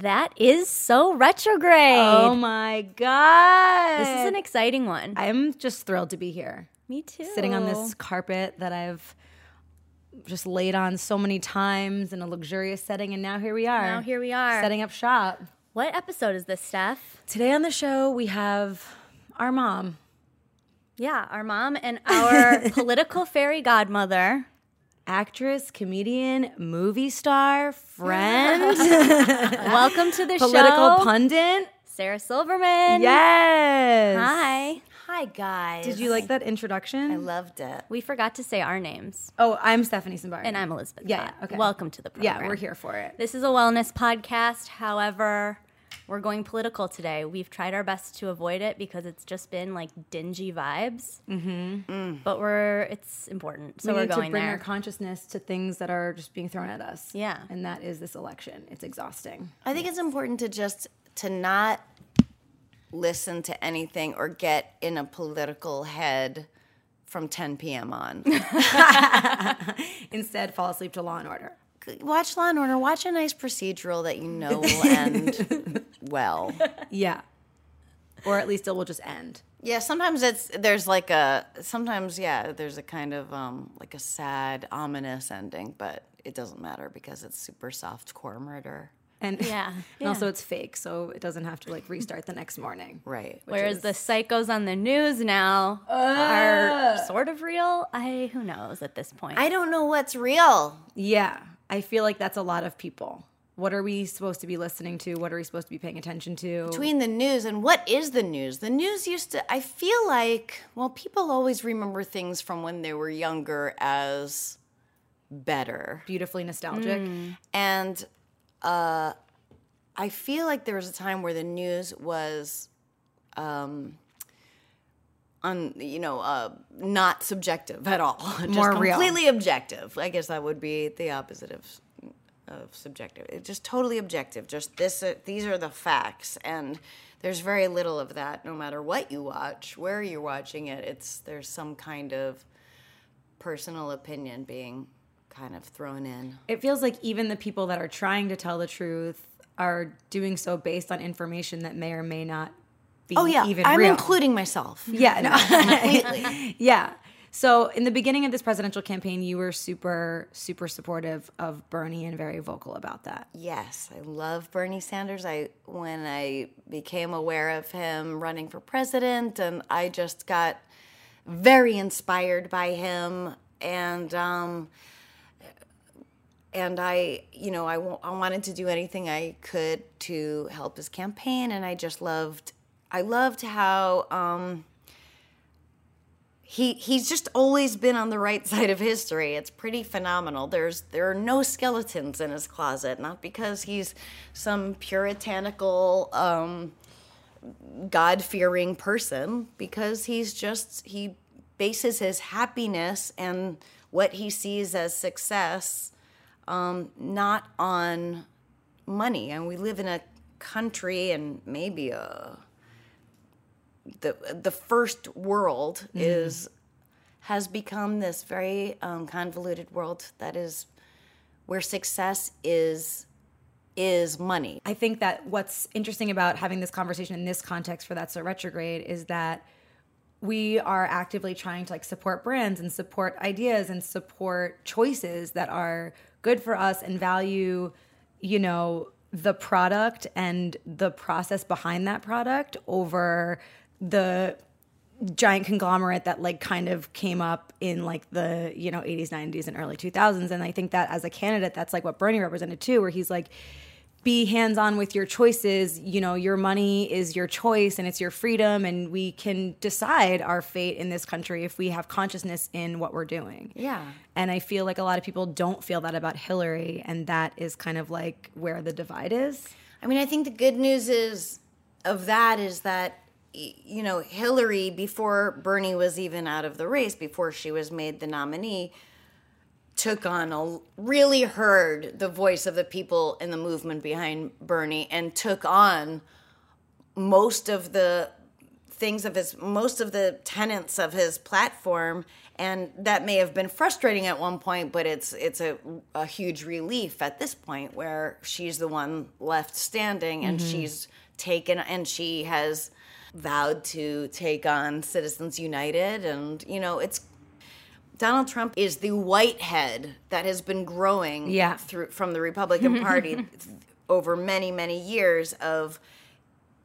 that is so retrograde. Oh my god. this is an exciting one. I'm just thrilled to be here. Me too. Sitting on this carpet that I've just laid on so many times in a luxurious setting and now here we are. Now here we are. Setting up shop. What episode is this, Steph? Today on the show we have our mom. Yeah, our mom and our political fairy godmother. Actress, comedian, movie star, friend, Welcome to the political show, Political pundit. Sarah Silverman. Yes. Hi. Hi guys. Did you like that introduction? I loved it. We forgot to say our names, Oh, I'm Stephanie Simbari. and I'm Elizabeth. Yeah, Scott. okay. Welcome to the program. Yeah, we're here for it. This is a wellness podcast. However, we're going political today. We've tried our best to avoid it because it's just been like dingy vibes. Mm-hmm. But we're it's important, so we are need going to bring there. our consciousness to things that are just being thrown at us. Yeah. And that is this election. It's exhausting. I think it's important to just to not listen to anything or get in a political head from 10 p.m. on. Instead, fall asleep to Law and Order. Watch Law and Order. Watch a nice procedural that you know will end well. Yeah. Or at least it will just end. Yeah, sometimes it's there's like a sometimes yeah there's a kind of um like a sad ominous ending, but it doesn't matter because it's super soft core murder. And Yeah. and also it's fake, so it doesn't have to like restart the next morning. Right. Whereas the psychos on the news now are sort of real. I who knows at this point. I don't know what's real. Yeah. I feel like that's a lot of people. What are we supposed to be listening to? What are we supposed to be paying attention to? between the news and what is the news the news used to i feel like well people always remember things from when they were younger as better Beautifully nostalgic. and uh, i feel like there was a time where the news was um, un, you know uh, not subjective at all just More real. completely objective i guess that would be the opposite of of subjective. It's just totally objective. Just this, uh, these are the facts, and there's very little of that. No matter what you watch, where you're watching it, it's there's some kind of personal opinion being kind of thrown in. It feels like even the people that are trying to tell the truth are doing so based on information that may or may not be Oh yeah, even I'm real. including myself. Yeah, no. completely. yeah. So in the beginning of this presidential campaign, you were super, super supportive of Bernie and very vocal about that. Yes, I love Bernie Sanders. I when I became aware of him running for president, and I just got very inspired by him, and um, and I, you know, I, I wanted to do anything I could to help his campaign, and I just loved, I loved how. Um, he he's just always been on the right side of history. It's pretty phenomenal. There's there are no skeletons in his closet, not because he's some puritanical um, God-fearing person, because he's just he bases his happiness and what he sees as success um, not on money. And we live in a country and maybe a the the first world is has become this very um, convoluted world that is where success is is money. I think that what's interesting about having this conversation in this context for That's So Retrograde is that we are actively trying to like support brands and support ideas and support choices that are good for us and value, you know, the product and the process behind that product over the giant conglomerate that like kind of came up in like the you know 80s 90s and early 2000s and i think that as a candidate that's like what bernie represented too where he's like be hands on with your choices. You know your money is your choice and it's your freedom and we can decide our fate in this country if we have consciousness in what we're doing. Yeah. and i feel like a lot of people don't feel that about hillary and that is kind of like where the divide is. I mean, I think the good news is of that is that you know Hillary before Bernie was even out of the race, before she was made the nominee, took on a really heard the voice of the people in the movement behind Bernie and took on most of the things of his most of the tenets of his platform and that may have been frustrating at one point but it's it's a, a huge relief at this point where she's the one left standing and Mm-hmm. she's taken and she has vowed to take on citizens united and you know it's Donald Trump is the whitehead that has been growing Yeah. through from the Republican Party over many many years of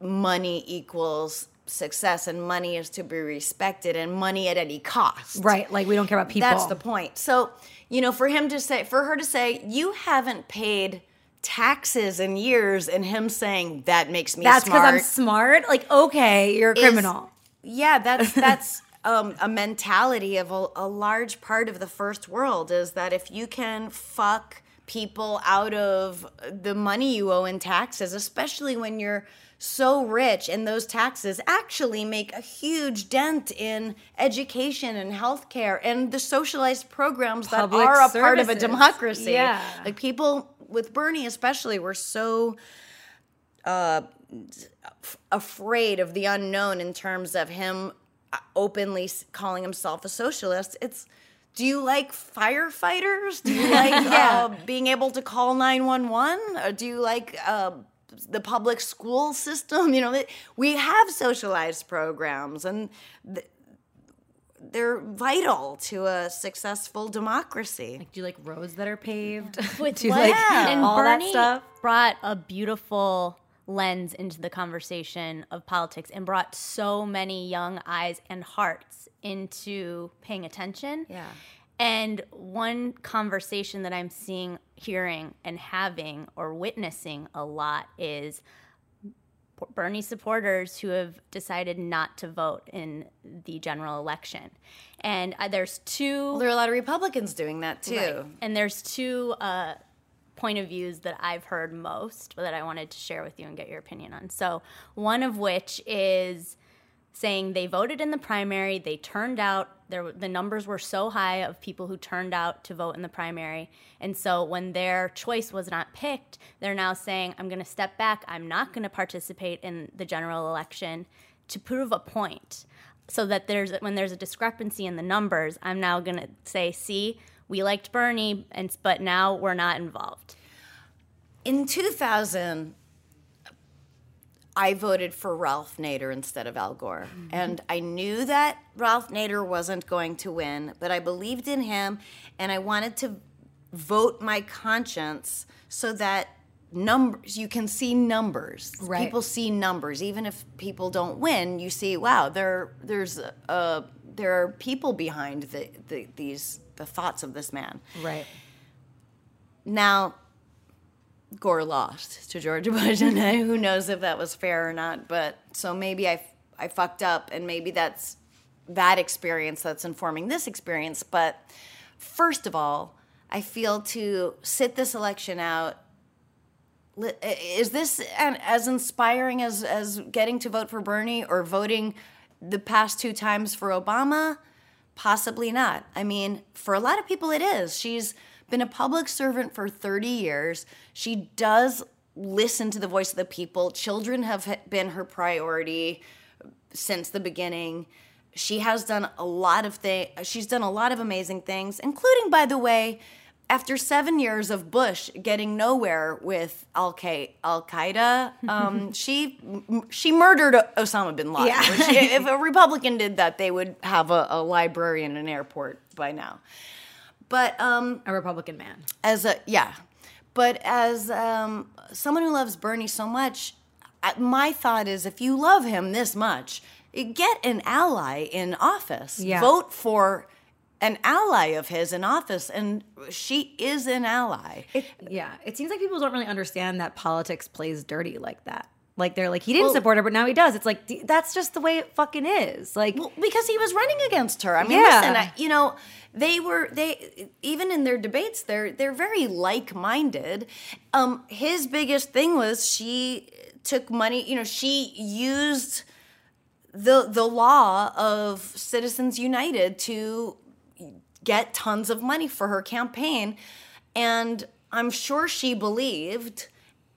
money equals success and money is to be respected and money at any cost. Right. Like we don't care about people. That's the point. So, you know, for him to say for her to say you haven't paid taxes and years and him saying that makes me That's because. I'm smart. Like, okay, you're a is- criminal. Yeah, that's that's um, a mentality of a, a large part of the first world is that if you can fuck people out of the money you owe in taxes, especially when you're so rich and those taxes actually make a huge dent in education and healthcare and the socialized programs that are a part of a democracy. Yeah. Like people with Bernie especially we're so afraid of the unknown in terms of him uh, openly calling himself a socialist. It's do you like firefighters? Do you like uh, being able to call 911? Or do you like uh, the public school system? You know, we have socialized programs and th- they're vital to a successful democracy. Like, Do you like roads that are paved? With Do you what- like and all Bernie that stuff? brought a beautiful lens into the conversation of politics and brought so many young eyes and hearts into paying attention. Yeah. And one conversation that I'm seeing, hearing, and having or witnessing a lot is Bernie supporters who have decided not to vote in the general election. And uh, there's two There are a lot of Republicans doing that too. Right. And there's two uh, point of views that I've heard most that I wanted to share with you and get your opinion on. So, one of which is saying they voted in the primary, they turned out there the numbers were so high of people who turned out to vote in the primary. And so when their choice was not picked, they're now saying I'm going to step back, I'm not going to participate in the general election to prove a point. So that there's when there's a discrepancy in the numbers, I'm now going to say, "See, we liked Bernie and but now we're not involved." In 2000, I voted for Ralph Nader instead of Al Gore. And I knew that Ralph Nader wasn't going to win, but I believed in him and I wanted to vote my conscience so that numbers you can see numbers Right. people see numbers even if people don't win you see wow there there's uh there are people behind the, the these the thoughts of this man Right. now, Gore lost to George Bush, and who knows if that was fair or not. But so maybe I, I fucked up, and maybe that's that experience that's informing this experience. But first of all, I feel to sit this election out. Is this an- as inspiring as as getting to vote for Bernie or voting the past two times for Obama? Possibly not. I mean, for a lot of people, it is. She's been a public servant for 30 years. She does listen to the voice of the people. Children have been her priority since the beginning. She has done a lot of things. She's done a lot of amazing things, including, by the way, after seven years of Bush getting nowhere with Al Qaeda, um, she she murdered Osama bin Laden. Yeah. if a Republican did that, they would have a, a library in an airport by now. But um, A Republican man. as a yeah, but as um, someone who loves Bernie so much, my thought is if you love him this much, get an ally in office. Yeah. Vote for an ally of his in office, and she is an ally. Yeah. It seems like people don't really understand that politics plays dirty like that. Like they're like, he didn't Well- support her, but now he does. It's like, d- that's just the way it fucking is. Like, Well, because he was running against her. I mean, Yeah. listen, I, you know, they were they even in their debates, they're they're very like-minded. Um, his biggest thing was she took money. You know, she used the the law of Citizens United to get tons of money for her campaign, and I'm sure she believed.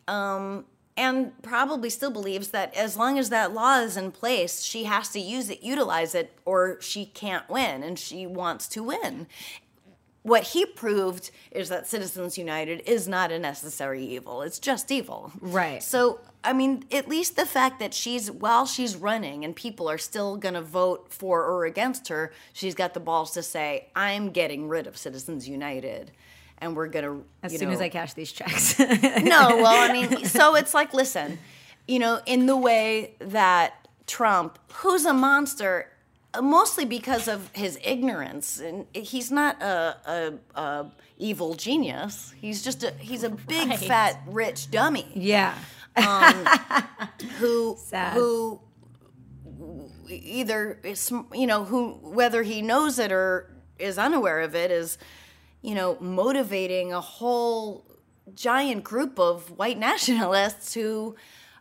Um, and probably still believes that as long as that law is in place, she has to use it, utilize it, or she can't win, and she wants to win. What he proved is that Citizens United is not a necessary evil. It's just evil. Right. So, I mean, at least the fact that she's, while she's running and people are still going to vote for or against her, she's got the balls to say, I'm getting rid of Citizens United. And we're going to. As soon know, as I cash these checks. no, well, I mean, so it's like, listen, you know, in the way that Trump, who's a monster, mostly because of his ignorance, and he's not a, a, a evil genius. He's just a he's a big Right. fat rich dummy yeah. Um, who Sad. who either is you know who whether he knows it or is unaware of it is you know motivating a whole giant group of white nationalists who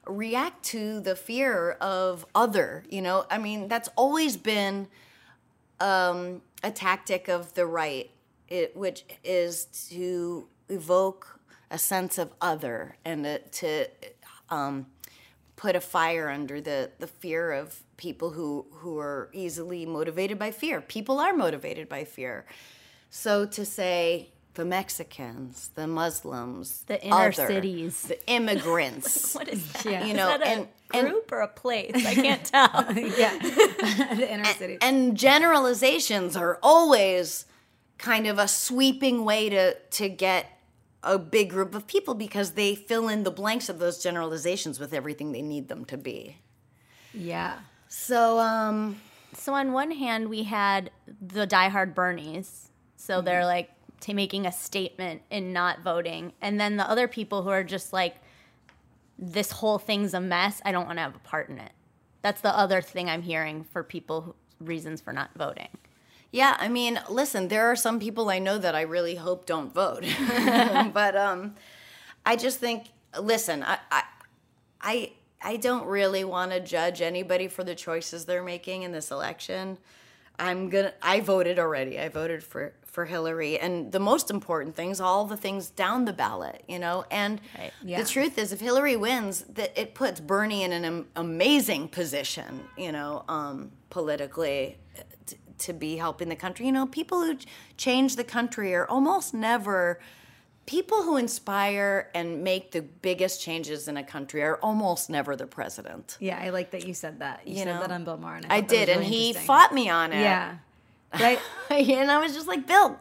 react to the fear of other you know i mean that's always been um, a tactic of the right, it, which is to evoke a sense of other and to, um, put a fire under the, the fear of people who, who are easily motivated by fear. People are motivated by fear. So to say the Mexicans, the Muslims, The inner other, cities. the immigrants, What is that? Yeah. you Is know, that a and, and group or a place? I can't tell. yeah. the inner city. and generalizations are always kind of a sweeping way to to get a big group of people because they fill in the blanks of those generalizations with everything they need them to be. yeah. So um So on one hand, we had the diehard Bernies. So they're like t- making a statement in not voting, and then the other people who are just like, "This whole thing's a mess. I don't want to have a part in it." That's the other thing I'm hearing for people who, reasons for not voting. yeah, I mean, listen, there are some people I know that I really hope don't vote. but um I just think listen, I I I, I don't really want to judge anybody for the choices they're making in this election. I'm gonna. I voted already. I voted for for Hillary, and the most important things, all the things down the ballot, you know. And Right. Yeah. the truth is, if Hillary wins, that it puts Bernie in an am- amazing position, you know, um, politically, t- to be helping the country. You know, people who ch- change the country are almost never. People who inspire and make the biggest changes in a country are almost never the president. Yeah, I like that you said that. You, You said know? that on Bill Maher. and I was did, and he fought me on it. Yeah. Right. and I was just like, Bill,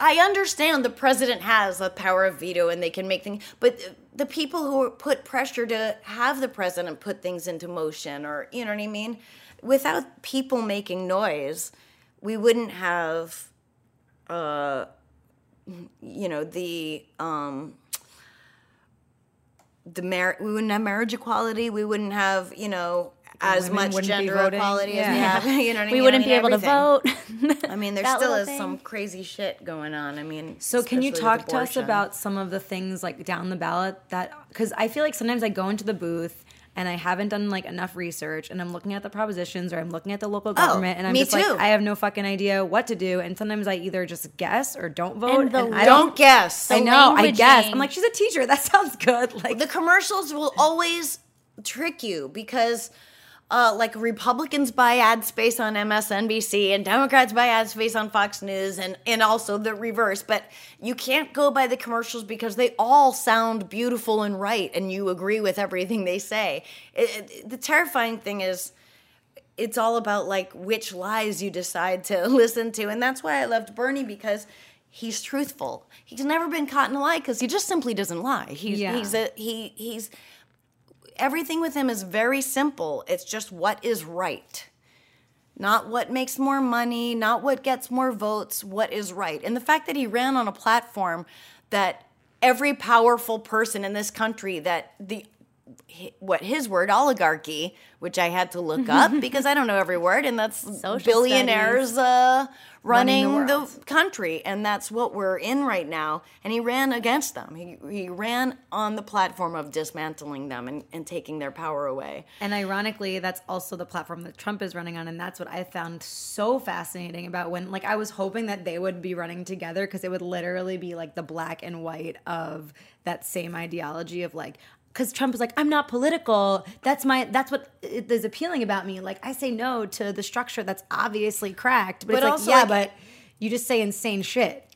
I understand the president has the power of veto and they can make things, but the people who put pressure to have the president put things into motion, or you know what I mean, without people making noise, we wouldn't have, uh, you know, the um, the mar- we wouldn't have marriage equality. We wouldn't have, you know. As much gender equality as Yeah. we have, you know what I mean? we wouldn't I mean, be able everything. to vote. I mean, there still is thing. some crazy shit going on. I mean, So can you talk to us about some of the things like down the ballot that because I feel like sometimes I go into the booth and I haven't done like enough research and I'm looking at the propositions or I'm looking at the local oh, government and I'm Oh, just too. like I have no fucking idea what to do and sometimes I either just guess or don't vote And the I Don't guess. I know I guess I'm like she's a teacher that sounds good like the commercials will always trick you because uh, like Republicans buy ad space on MSNBC and Democrats buy ad space on Fox News and, and also the reverse. But you can't go by the commercials because they all sound beautiful and right and you agree with everything they say. It, it- the terrifying thing is it's all about like which lies you decide to listen to. And that's why I loved Bernie because he's truthful. He's never been caught in a lie because he just simply doesn't lie. He's Yeah. he's a he he's everything with him is very simple. It's just what is right. Not what makes more money, not what gets more votes, what is right. And the fact that he ran on a platform that every powerful person in this country that the what his word oligarchy, which I had to look up because I don't know every word, and that's Social billionaires uh, Running running, the the, country, and that's what we're in right now. And he ran against them. He he ran on the platform of dismantling them and, and taking their power away. And ironically, that's also the platform that Trump is running on. And that's what I found so fascinating about when, like, I was hoping that they would be running together because it would literally be like the black and white of that same ideology of like, because Trump is like, I'm not political. That's my that's what is appealing about me. Like I say no to the structure that's obviously cracked, but, But it's like, yeah, like- but you just say insane shit.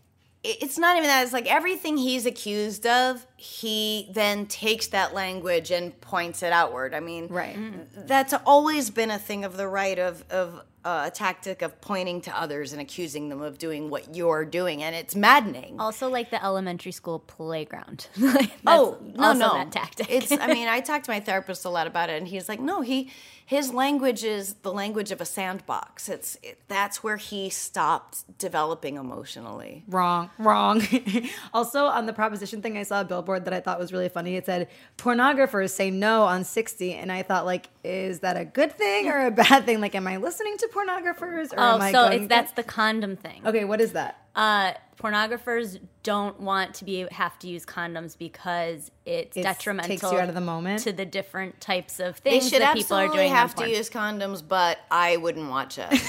it's not even that. It's like everything he's accused of, he then takes that language and points it outward. I mean, Right. Mm-hmm. that's always been a thing of the right of of uh, a tactic of pointing to others and accusing them of doing what you're doing, and it's maddening. Also, like the elementary school playground. That's oh no, also no, that tactic. It's. I mean, I talked to my therapist a lot about it, and he's like, no, he his language is the language of a sandbox. It's it, that's where he stopped developing emotionally. Wrong, wrong. also, on the proposition thing, I saw a billboard that I thought was really funny. It said, pornographers say no on 60. And I thought, like, is that a good thing or a bad thing? Like, am I listening to pornographers or oh, am I so going it's that's the condom thing. Okay, what is that? Uh, pornographers don't want to be have to use condoms because it's, It's- detrimental takes you out of the moment? to the different types of They things should that people are doing. have to porn. use condoms, but I wouldn't watch it.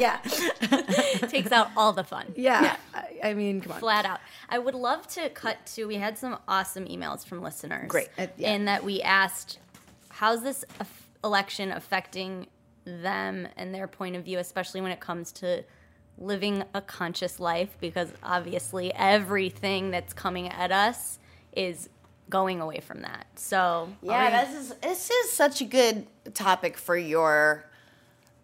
yeah. takes out all the fun. Yeah. I, I mean, come on. flat out. I would love to cut to. We had some awesome emails from listeners. Great. Uh, yeah. In that we asked, how's this election affecting them and their point of view, especially when it comes to living a conscious life? Because obviously, everything that's coming at us is going away from that. So Yeah, this is this is such a good topic for your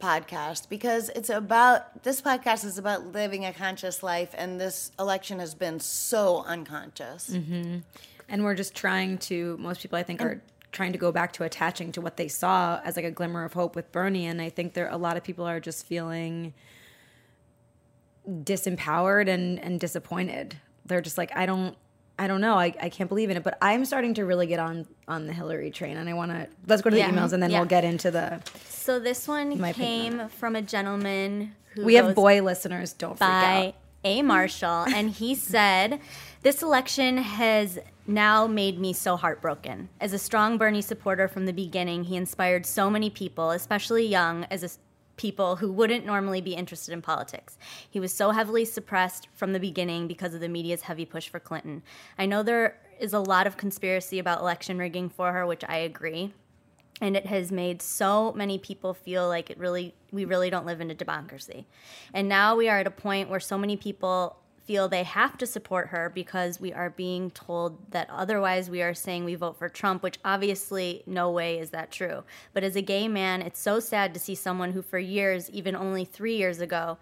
podcast because it's about this podcast is about living a conscious life and this election has been so unconscious. Mm-hmm. And we're just trying to, most people I think are trying to go back to attaching to what they saw as like a glimmer of hope with Bernie. And I think there, a lot of people are just feeling disempowered and, and disappointed. They're just like, I don't, I don't know. I, I can't believe in it, but I'm starting to really get on on the Hillary train, and I want to. Let's go to the Yeah. emails, and then Yeah. we'll get into the. So this one came from a gentleman who We have boy listeners. Don't by. A. Marshall, and he said, This election has now made me so heartbroken. As a strong Bernie supporter from the beginning, he inspired so many people, especially young, as a people who wouldn't normally be interested in politics. He was so heavily suppressed from the beginning because of the media's heavy push for Clinton. I know there is a lot of conspiracy about election rigging for her, which I agree and it has made so many people feel like it really we really don't live in a democracy and now we are at a point where so many people feel they have to support her because we are being told that otherwise we are saying we vote for Trump which obviously no way is that true but as a gay man it's so sad to see someone who for years even only 3 years ago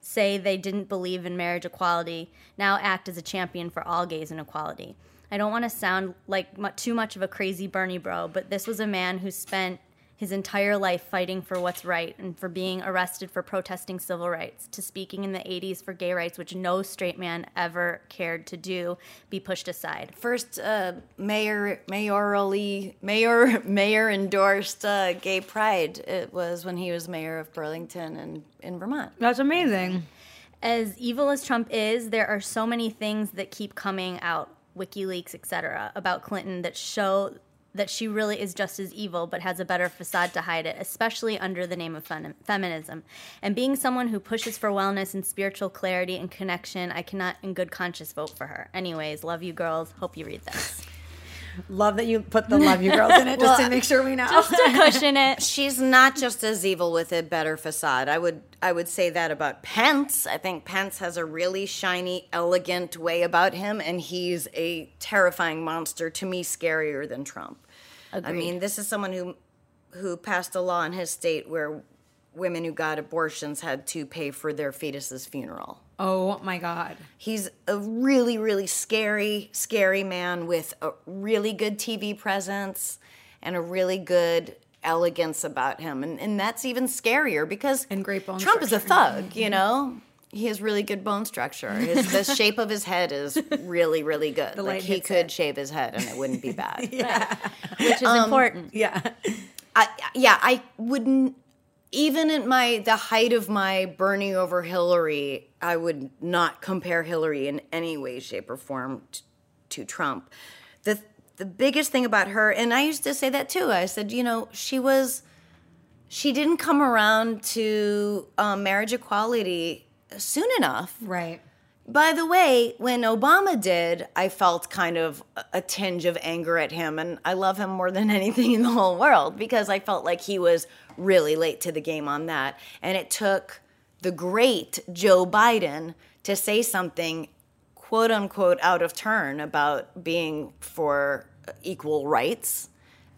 say they didn't believe in marriage equality now act as a champion for all gays and equality. I don't want to sound like too much of a crazy Bernie bro, but this was a man who spent his entire life fighting for what's right and for being arrested for protesting civil rights, to speaking in the 80s for gay rights, which no straight man ever cared to do, be pushed aside. First uh, mayor mayorally mayor mayor endorsed uh, gay pride. It was when he was mayor of Burlington and in Vermont. That's amazing. as evil as Trump is, there are so many things that keep coming out, WikiLeaks, etc., about Clinton that show that she really is just as evil, but has a better facade to hide it, especially under the name of fem- feminism. And being someone who pushes for wellness and spiritual clarity and connection, I cannot, in good conscience, vote for her. Anyways, love you girls. Hope you read this. Love that you put the love you girls in it just to make sure we know. Just to cushion it. She's not just as evil with a better facade. I would I would say that about Pence. I think Pence has a really shiny, elegant way about him, and he's a terrifying monster to me, scarier than Trump. I mean, this is someone who who passed a law in his state where women who got abortions had to pay for their fetus's funeral. Oh my god. He's a really, really scary, scary man with a really good TV presence and a really good elegance about him. And, and that's even scarier because And great bone Trump is a thug, you know? He has really good bone structure. His, the shape of his head is really, really good. like he could it. shave his head and it wouldn't be bad. yeah. Um, Which is important. Yeah. I, yeah, I wouldn't. Even at my the height of my Bernie over Hillary, I would not compare Hillary in any way, shape, or form t- to Trump. the The biggest thing about her, and I used to say that too. I said, you know, she was, she didn't come around to um, marriage equality soon enough Right. By the way, when Obama did, I felt kind of a- tinge of anger at him. And I love him more than anything in the whole world because I felt like he was really late to the game on that. And it took the great Joe Biden to say something quote unquote out of turn about being for equal rights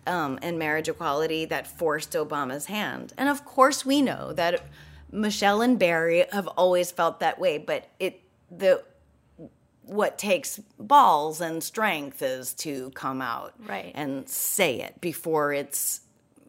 um, and marriage equality that forced Obama's hand. And of course, we know that Michelle and Barry have always felt that way, but it the what takes balls and strength is to come out Right. and say it before it's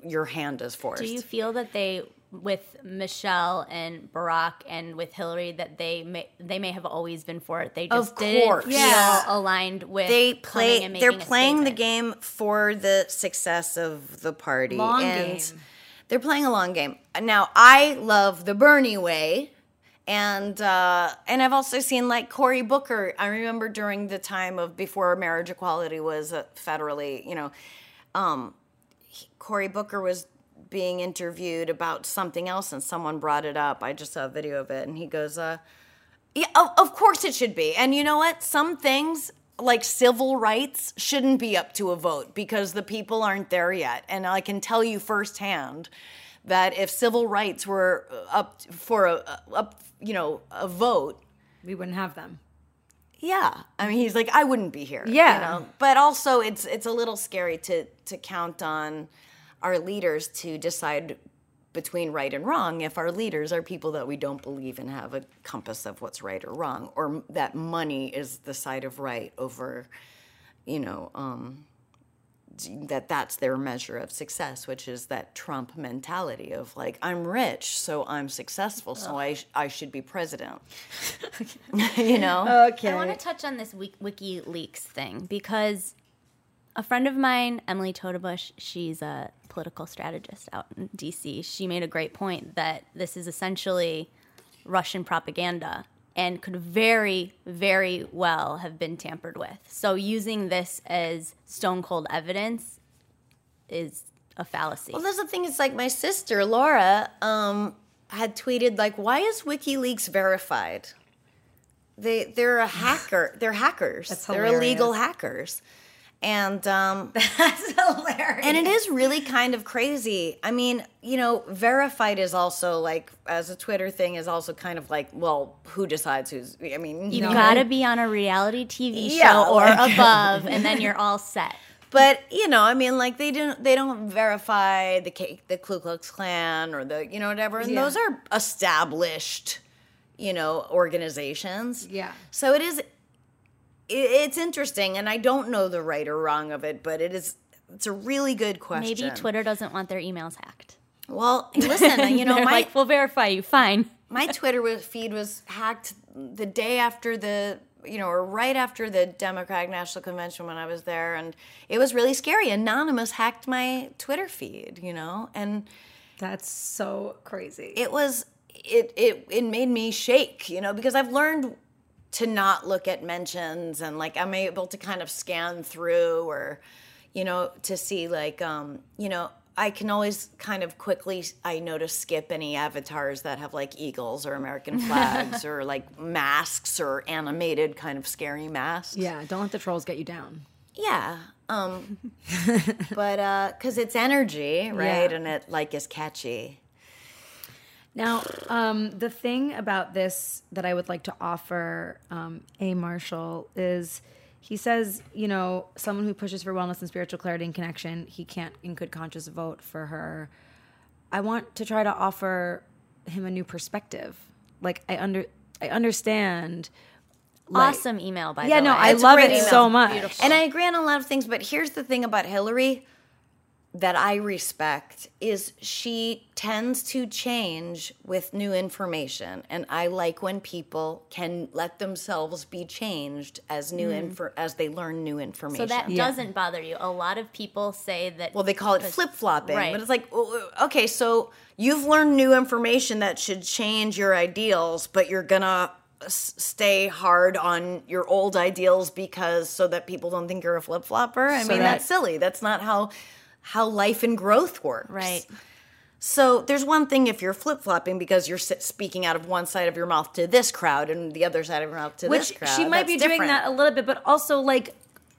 your hand is forced. Do you feel that they, with Michelle and Barack and with Hillary, that they may they may have always been for it? They just didn't course. feel Yeah. aligned with. they play they're playing the game for the success of the party Long and game. they're playing a long game now i love the bernie way and uh, and I've also seen like Cory Booker. I remember during the time of before marriage equality was uh, federally, you know, um, he- Cory Booker was being interviewed about something else, and someone brought it up. I just saw a video of it, and he goes, uh, "Yeah, of, of course it should be." And you know what? Some things like civil rights shouldn't be up to a vote because the people aren't there yet. And I can tell you firsthand that if civil rights were up for a up, you know, a vote, We wouldn't have them. yeah. I mean, he's like, I wouldn't be here. Yeah. You know? But also, it's it's a little scary to to count on our leaders to decide between right and wrong if our leaders are people that we don't believe and have a compass of what's right or wrong, or that money is the side of right over, you know, um, that that's their measure of success, which is that Trump mentality of like, I'm rich, so I'm successful, so I, sh- I should be president. you know? Okay. I want to touch on this WikiLeaks thing because a friend of mine, Emily Totebush, she's a political strategist out in DC. She made a great point that this is essentially Russian propaganda and could very, very well have been tampered with. So using this as stone cold evidence is a fallacy. Well, that's the thing. It's like my sister Laura um, had tweeted like, "Why is WikiLeaks verified? They they're a hacker. They're hackers. That's they're illegal hackers." And um, That's hilarious. and it is really kind of crazy. I mean, you know, verified is also like as a Twitter thing is also kind of like, well, who decides who's? I mean, you know, got to be on a reality TV show Yeah, or like- above, and then you're all set. But you know, I mean, like they don't they don't verify the K, the Ku Klux Klan or the you know whatever, and Yeah. those are established, you know, organizations. Yeah. So it is. It, it's interesting, and I don't know the right or wrong of it, but it is. It's a really good question. Maybe Twitter doesn't want their emails hacked. Well, listen, you know, They're my like, we'll verify you. Fine. my Twitter feed was hacked the day after the, you know, or right after the Democratic National Convention when I was there, and it was really scary. Anonymous hacked my Twitter feed, you know, and That's so crazy. it was it it it made me shake, you know, because I've learned to not look at mentions and like I'm able to kind of scan through or, you know, to see like um, you know. I can always kind of quickly, I know to skip any avatars that have like eagles or American flags or like masks or animated kind of scary masks. yeah, don't let the trolls get you down. Yeah. Um, but uh, cause it's energy, right? Yeah. And it like is catchy. Now, um, the thing about this that I would like to offer um, A. Marshall is he says, you know, someone who pushes for wellness and spiritual clarity and connection, he can't in good conscience vote for her. I want to try to offer him a new perspective. Like I under I understand. like- awesome email, by Yeah, the no, way. I It's a love it email. so much. Beautiful. And I agree on a lot of things, but here's the thing about Hillary that I respect is she tends to change with new information and I like when people can let themselves be changed as new mm. info as they learn new information. so that Yeah. doesn't bother you. A lot of people say that. well, they call it flip flopping, Right. but it's like, oh, oh, okay, so you've learned new information that should change your ideals, but you're gonna stay hard on your old ideals because so that people don't think you're a flip flopper. I So mean, that- that's silly. That's not how how life and growth works. right. So there's one thing if you're flip flopping because you're speaking out of one side of your mouth to this crowd and the other side of your mouth to Which this crowd. she might That's be doing that a little bit, but also like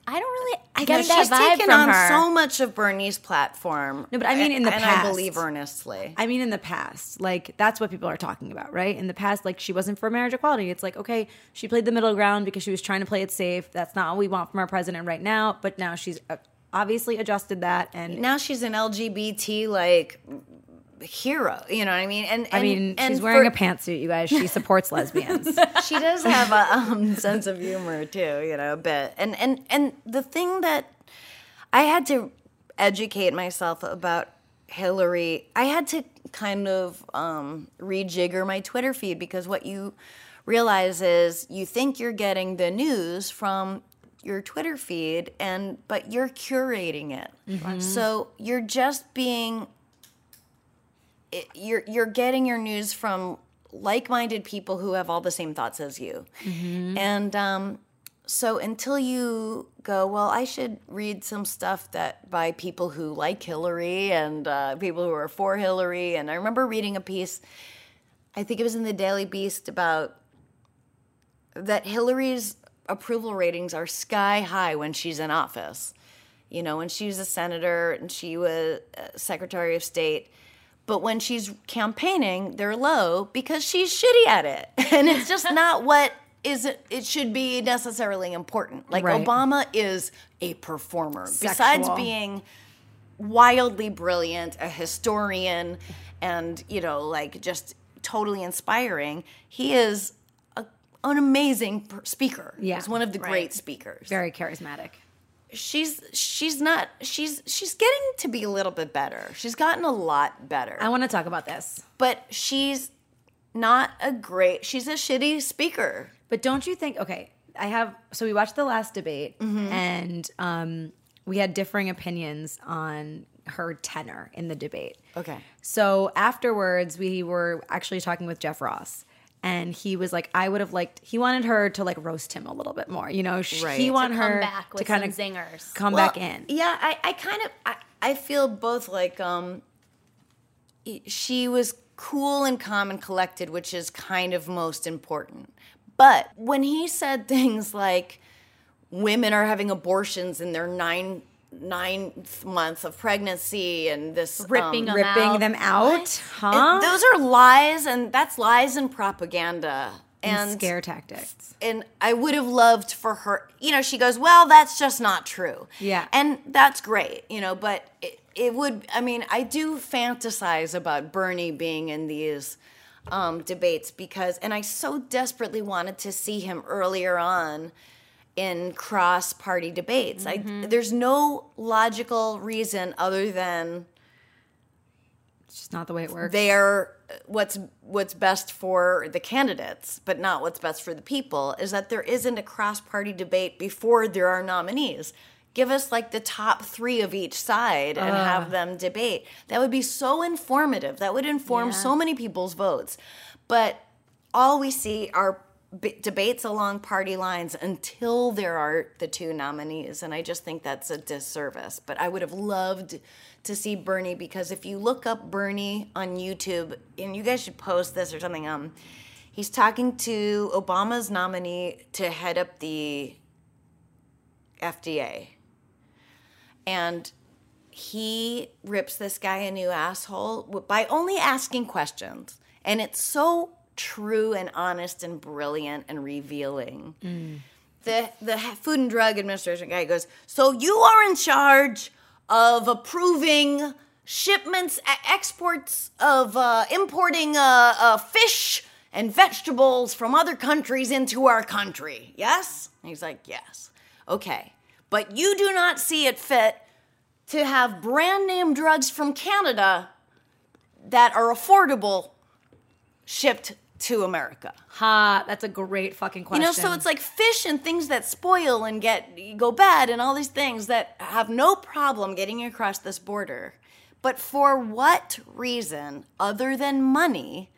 I don't really. I get that she's vibe taken from on her. so much of Bernie's platform. No, but I mean in the and past. I believe earnestly. I mean, in the past, like that's what people are talking about, right? In the past, like she wasn't for marriage equality. It's like, okay, she played the middle ground because she was trying to play it safe. That's not what we want from our president right now. But now she's uh, obviously adjusted that, and now she's an LGBT like hero. You know what I mean? And, I mean, and she's wearing for- a pantsuit. You guys, she supports lesbians. she does have a um, sense of humor too, you know, a bit. And and and the thing that I had to educate myself about Hillary, I had to kind of um, rejigger my Twitter feed because what you realize is you think you're getting the news from your Twitter feed, and but you're curating it. So you're just being you're you're getting your news from like-minded people who have all the same thoughts as you. And um, so until you go well i should read some stuff that by people who like hillary and uh, people who are for hillary. And i remember reading a piece i think it was in the daily beast about that hillary's approval ratings are sky high when she's in office. You know when she was a senator and she was uh, secretary of state. But when she's campaigning they're low because she's shitty at it. And it's just not what is it, should be necessarily important. Like Right. obama is a performer. Besides being wildly brilliant a historian and you know like just totally inspiring he is an amazing speaker Yeah. one of the Right. great speakers Very charismatic. she's she's not she's she's getting to be a little bit better. She's gotten a lot better. I want to talk about this, but she's not a great she's a shitty speaker. but don't you think? Okay, I have. So we watched the last debate, Mm-hmm. and um, we had differing opinions on her tenor in the debate. Okay. So afterwards, we were actually talking with Jeff Ross, and he was like, "I would have liked." He wanted her to like roast him a little bit more. You know, sh- Right. he To wanted her back with to kind of zingers. come Well, back in. Yeah, I, I kind of I, I feel both like um she was cool and calm and collected, which is kind of most important. But when he said things like women are having abortions in their nine ninth month of pregnancy and this um, Ripping 'em Ripping out. them out, It- huh? those are lies, and that's lies and propaganda. and And scare tactics. and I would have loved for her. You know, she goes, "Well, that's just not true." Yeah. and that's great. You know, but it, it would. I mean, I do fantasize about Bernie being in these um, debates because, and I so desperately wanted to see him earlier on in cross-party debates. I mm-hmm. there's no logical reason other than It's just not the way it works. they're what's what's best for the candidates, but not what's best for the people, is that there isn't a cross party debate before there are nominees. Give us like the top three of each side and have them debate. That would be so informative. That would inform so many people's votes. But all we see are b- debates along party lines until there are the two nominees. And I just think that's a disservice. But I would have loved to see Bernie because if you look up Bernie on YouTube, and you guys should post this or something, um, he's talking to Obama's nominee to head up the FDA. And he rips this guy a new asshole by only asking questions. And it's so true and honest and brilliant and revealing. The, the Food and Drug Administration guy goes, So you are in charge of approving shipments, exports of uh, importing uh, uh, fish and vegetables from other countries into our country. Yes? And he's like, Yes. Okay. But you do not see it fit to have brand name drugs from Canada that are affordable shipped to America. ha, that's a great fucking question. You know, so it's like fish and things that spoil and get go bad and all these things that have no problem getting across this border. But for what reason other than money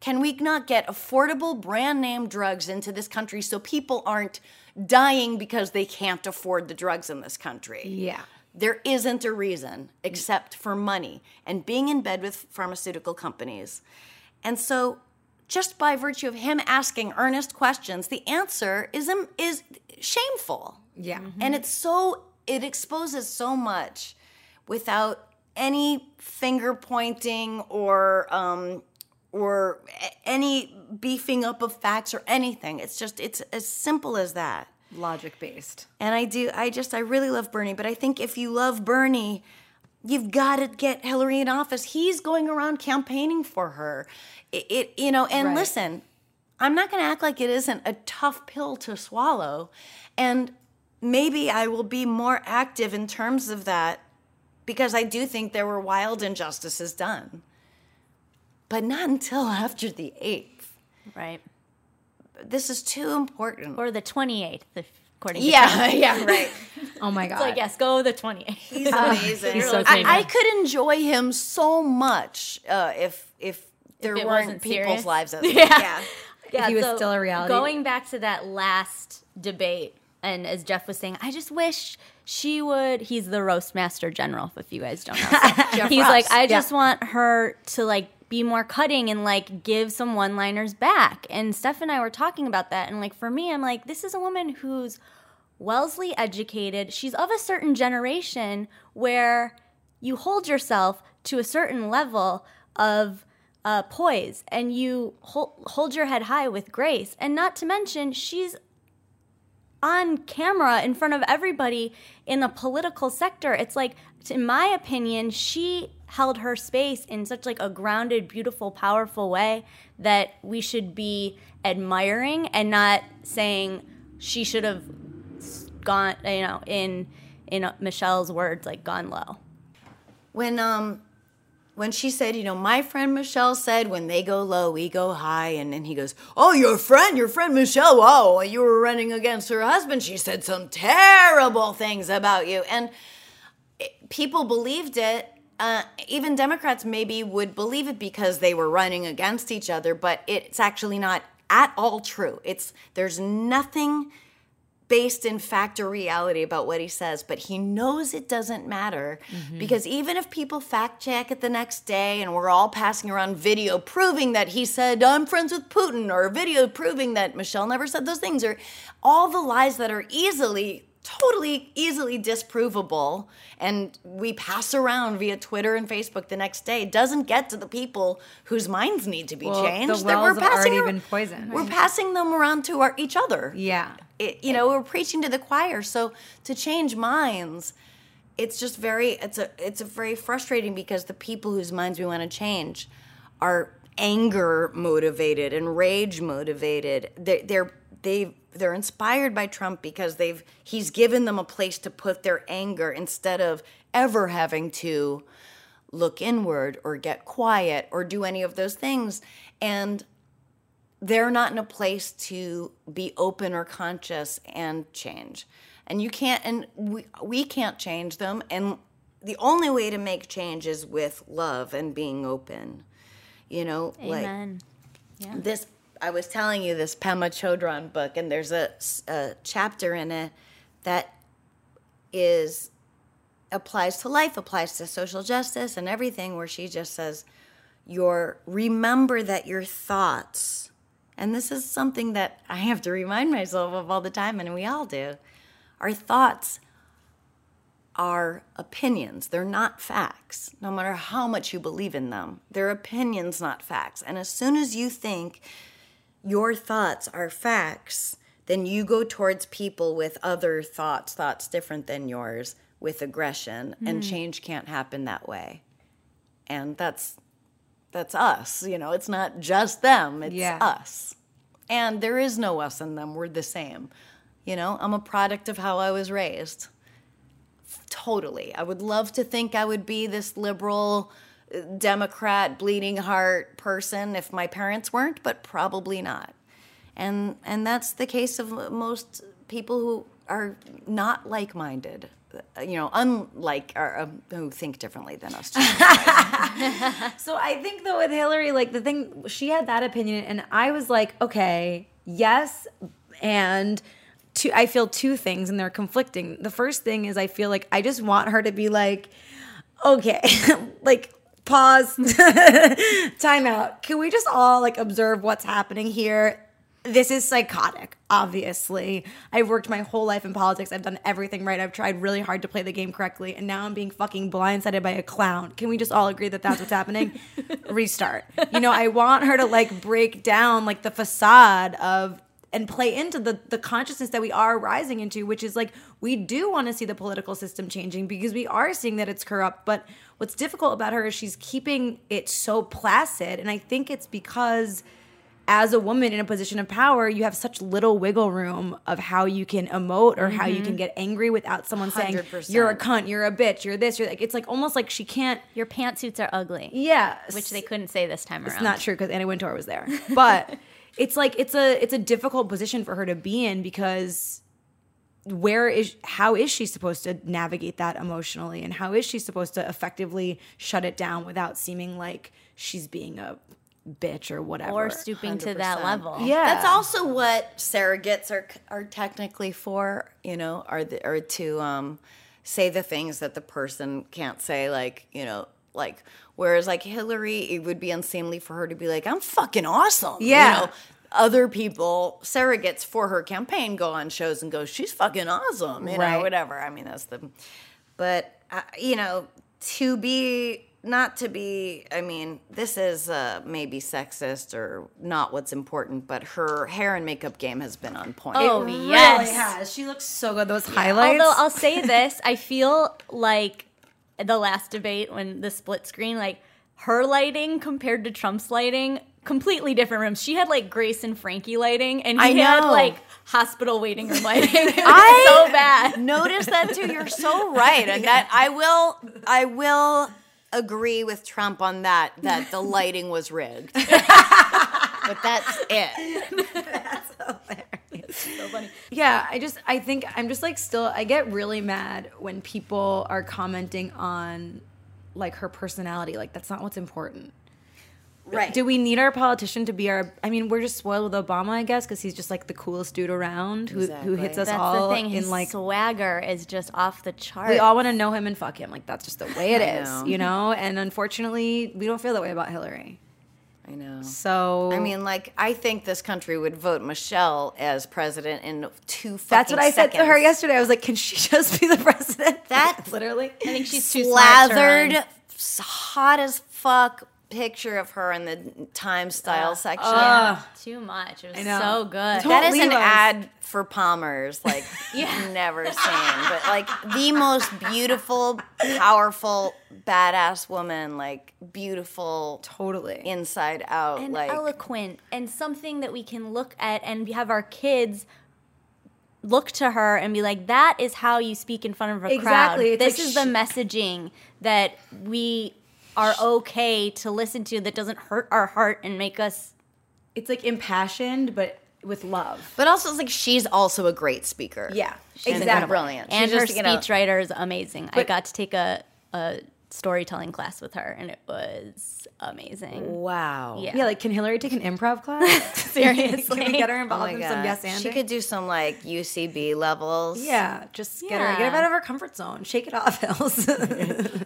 can we not get affordable brand name drugs into this country so people aren't dying because they can't afford the drugs in this country? yeah. There isn't a reason except for money and being in bed with pharmaceutical companies. And so, just by virtue of him asking earnest questions, the answer is is shameful. Yeah. And it's so it exposes so much without any finger pointing or um, or any beefing up of facts or anything. It's just it's as simple as that. Logic based. And I do I just I really love Bernie, but I think if you love Bernie, you've got to get Hillary in office. He's going around campaigning for her. It, it you know, and Right. listen, I'm not going to act like it isn't a tough pill to swallow. And maybe I will be more active in terms of that because I do think there were wild injustices done. But not until after the 8th. Right. This is too important. Or the 28th, if- according to yeah, yeah, right. Oh my god. So I guess go the 28th. He's amazing. he's so I. I could enjoy him so much uh, if if there it weren't wasn't people's serious. lives. As, Yeah. yeah. yeah, he was still a reality. Going back to that last debate, and as Jeff was saying, I just wish she would. He's the roast master general. If you guys don't know, Jeff he's Ross. like, I Yeah. just want her to like be more cutting and like give some one-liners back. And Steph and I were talking about that, and like for me, I'm like, this is a woman who's Wellesley educated. She's of a certain generation where you hold yourself to a certain level of uh, poise and you hold, hold your head high with grace. And not to mention, she's on camera in front of everybody in the political sector. It's like, in my opinion, she held her space in such like a grounded, beautiful, powerful way that we should be admiring and not saying she should have gone, you know, in in Michelle's words, like gone low. When um when she said, you know, my friend Michelle said, when they go low, we go high. And then he goes, oh, your friend, your friend Michelle, wow, you were running against her husband. She said some terrible things about you. And people believed it. Uh, even Democrats maybe would believe it because they were running against each other, but it's actually not at all true. It's there's nothing based in fact or reality about what he says, but he knows it doesn't matter because even if people fact check it the next day and we're all passing around video proving that he said, I'm friends with Putin, or video proving that Michelle never said those things, or all the lies that are easily, totally easily disprovable, and we pass around via Twitter and Facebook the next day, doesn't get to the people whose minds need to be Well, the changed. wells have already ar- been poisoned. We're passing them around to our, each other Yeah. it, you know we're preaching to the choir so to change minds it's just very it's a it's a very frustrating because the people whose minds we want to change are anger motivated and rage motivated they, they're they they're inspired by Trump because they've he's given them a place to put their anger instead of ever having to look inward or get quiet or do any of those things and they're not in a place to be open or conscious and change. And you can't, and we, we can't change them. And the only way to make change is with love and being open. You know, Amen. like this, I was telling you this Pema Chodron book, and there's a, a chapter in it that is applies to life, applies to social justice and everything, where she just says, your remember that your thoughts and this is something that i have to remind myself of all the time and we all do. Our thoughts are opinions. They're not facts no matter how much you believe in them. They're opinions not facts. And as soon as you think your thoughts are facts then you go towards people with other thoughts thoughts different than yours with aggression and hmm. change can't happen that way. And that's that's us you know it's not just them it's Yeah. us. And there is no us and them we're the same you know? I'm a product of how i was raised. Totally. I would love to think i would be this liberal democrat bleeding heart person if my parents weren't but probably not and and that's the case of most people who are not like-minded you know unlike or um, who think differently than us So I think though with Hillary, like the thing she had that opinion, and I was like, okay, yes, and two I feel two things and they're conflicting. The first thing is I feel like I just want her to be like, okay, like pause, time out. Can we just all like observe what's happening here? This is psychotic, obviously. I've worked my whole life in politics. I've done everything right. I've tried really hard to play the game correctly, and now I'm being fucking blindsided by a clown. Can we just all agree that that's what's happening? Restart. You know, I want her to like break down like the facade of and play into the the consciousness that we are rising into which is like we do want to see the political system changing because we are seeing that it's corrupt but what's difficult about her is she's keeping it so placid and i think it's because as a woman in a position of power you have such little wiggle room of how you can emote or how you can mm-hmm. get angry without someone saying 100%. you're a cunt you're a bitch you're this you're like it's like almost like she can't Your pantsuits are ugly. yeah Which they couldn't say this time around. it's not true because Anna Wintour was there. But it's like it's a it's a difficult position for her to be in because where is how is she supposed to navigate that emotionally and how is she supposed to effectively shut it down without seeming like she's being a bitch or whatever or stooping to that level. yeah That's also what surrogates are are technically for. You know, are the, are to um, say the things that the person can't say. Like you know, like whereas like Hillary, it would be unseemly for her to be like, "I'm fucking awesome." Yeah. You know, other people, surrogates for her campaign, go on shows and go, "She's fucking awesome," you Right. know, whatever. I mean, that's the. But uh, you know, to be not to be i mean this is uh, maybe sexist or not what's important but her hair and makeup game has been on point Oh, It really yes. has. She looks so good. Those highlights. Although I'll say this, I feel like the last debate when the split screen, like her lighting compared to Trump's lighting, completely different rooms. She had like Grace and Frankie lighting, and he I had know. like hospital waiting room lighting. I- so bad. notice that too you're so right and that i will i will agree with trump on that that the lighting was rigged but that's it So funny. Yeah, I just I think I'm just like still I get really mad when people are commenting on like her personality. Like that's not what's important. right Do we need our politician to be our? I mean, we're just spoiled with Obama, I guess, because he's just like the coolest dude around who who hits us That's all the thing. His in like. swagger is just off the chart. We all want to know him and fuck him. Like that's just the way it is, know. you know. And unfortunately, we don't feel that way about Hillary. I know So I mean, like, I think this country would vote Michelle as president in two fucking that's what I said to her yesterday. I was like, "Can she just be the president?" That- literally. I think she's too slathered, hot as fuck picture of her in the Time Style section. Too much. It was I know. so good. Don't that is an us. ad for Palmer's, like never seen, but like the most beautiful, powerful, badass woman, like beautiful, Totally. inside out, and like eloquent and something that we can look at and have our kids look to her and be like that is how you speak in front of a Exactly. crowd It's this like is the messaging that we are okay to listen to that doesn't hurt our heart and make us it's like impassioned, but with love. But also, it's like she's also a great speaker. Yeah, And exactly. brilliant. and She's her just, you know- speechwriter is amazing i got to take a, a storytelling class with her and it was amazing Wow. Yeah. Yeah, like can Hillary take an improv class? seriously can we get her Oh involved my in God. some yes and? She could do some like UCB levels. Yeah, just get her get her out of her comfort zone. Shake it off, Hills.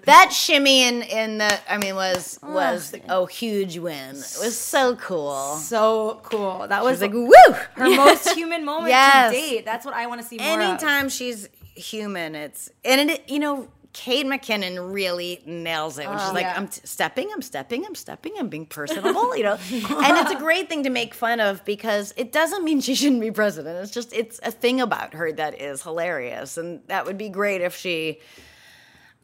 That shimmy in, in the I mean was ah. was a huge win. It was so cool. so cool. That was was like, like woo! her most human moment Yes. to date. That's what I want to see more of. Anytime she's human, it's and it you know Kate McKinnon really nails it when she's oh, like, yeah. "I'm t- stepping, I'm stepping, I'm stepping, I'm being personable," you know. and it's a great thing to make fun of because it doesn't mean she shouldn't be president. It's just it's a thing about her that is hilarious, and that would be great if she.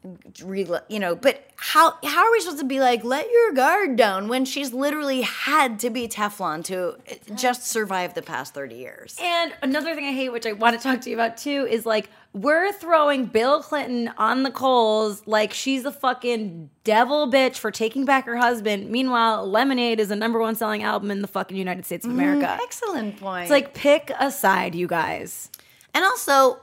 You know, but how how are we supposed to be like let your guard down when she's literally had to be Teflon to uh, just survive the past thirty years? And another thing I hate, which I want to talk to you about too, is like we're throwing Bill Clinton on the coals like she's a fucking devil bitch for taking back her husband. Meanwhile, Lemonade is a number one selling album in the fucking United States of mm-hmm. America. Excellent point. It's like pick a side, you guys. And also,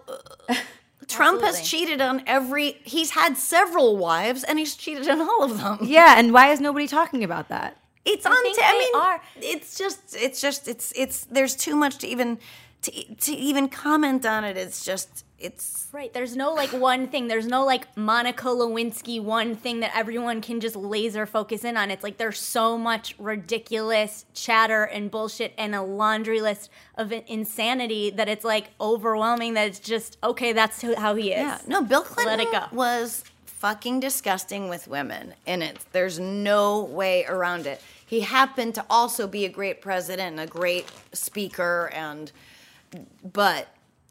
Trump has cheated on every. He's had several wives, and he's cheated on all of them. Yeah, and why is nobody talking about that? It's I on. t- I mean, are. it's just. It's just. It's. It's. There's too much to even to, to even comment on it, it's just it's Right. There's no like one thing. There's no like Monica Lewinsky one thing that everyone can just laser focus in on. It's like there's so much ridiculous chatter and bullshit and a laundry list of insanity that it's like overwhelming that it's just okay, that's how he is. Yeah, no, Bill Clinton Let it go. was fucking disgusting with women, and it there's no way around it. He happened to also be a great president and a great speaker, and but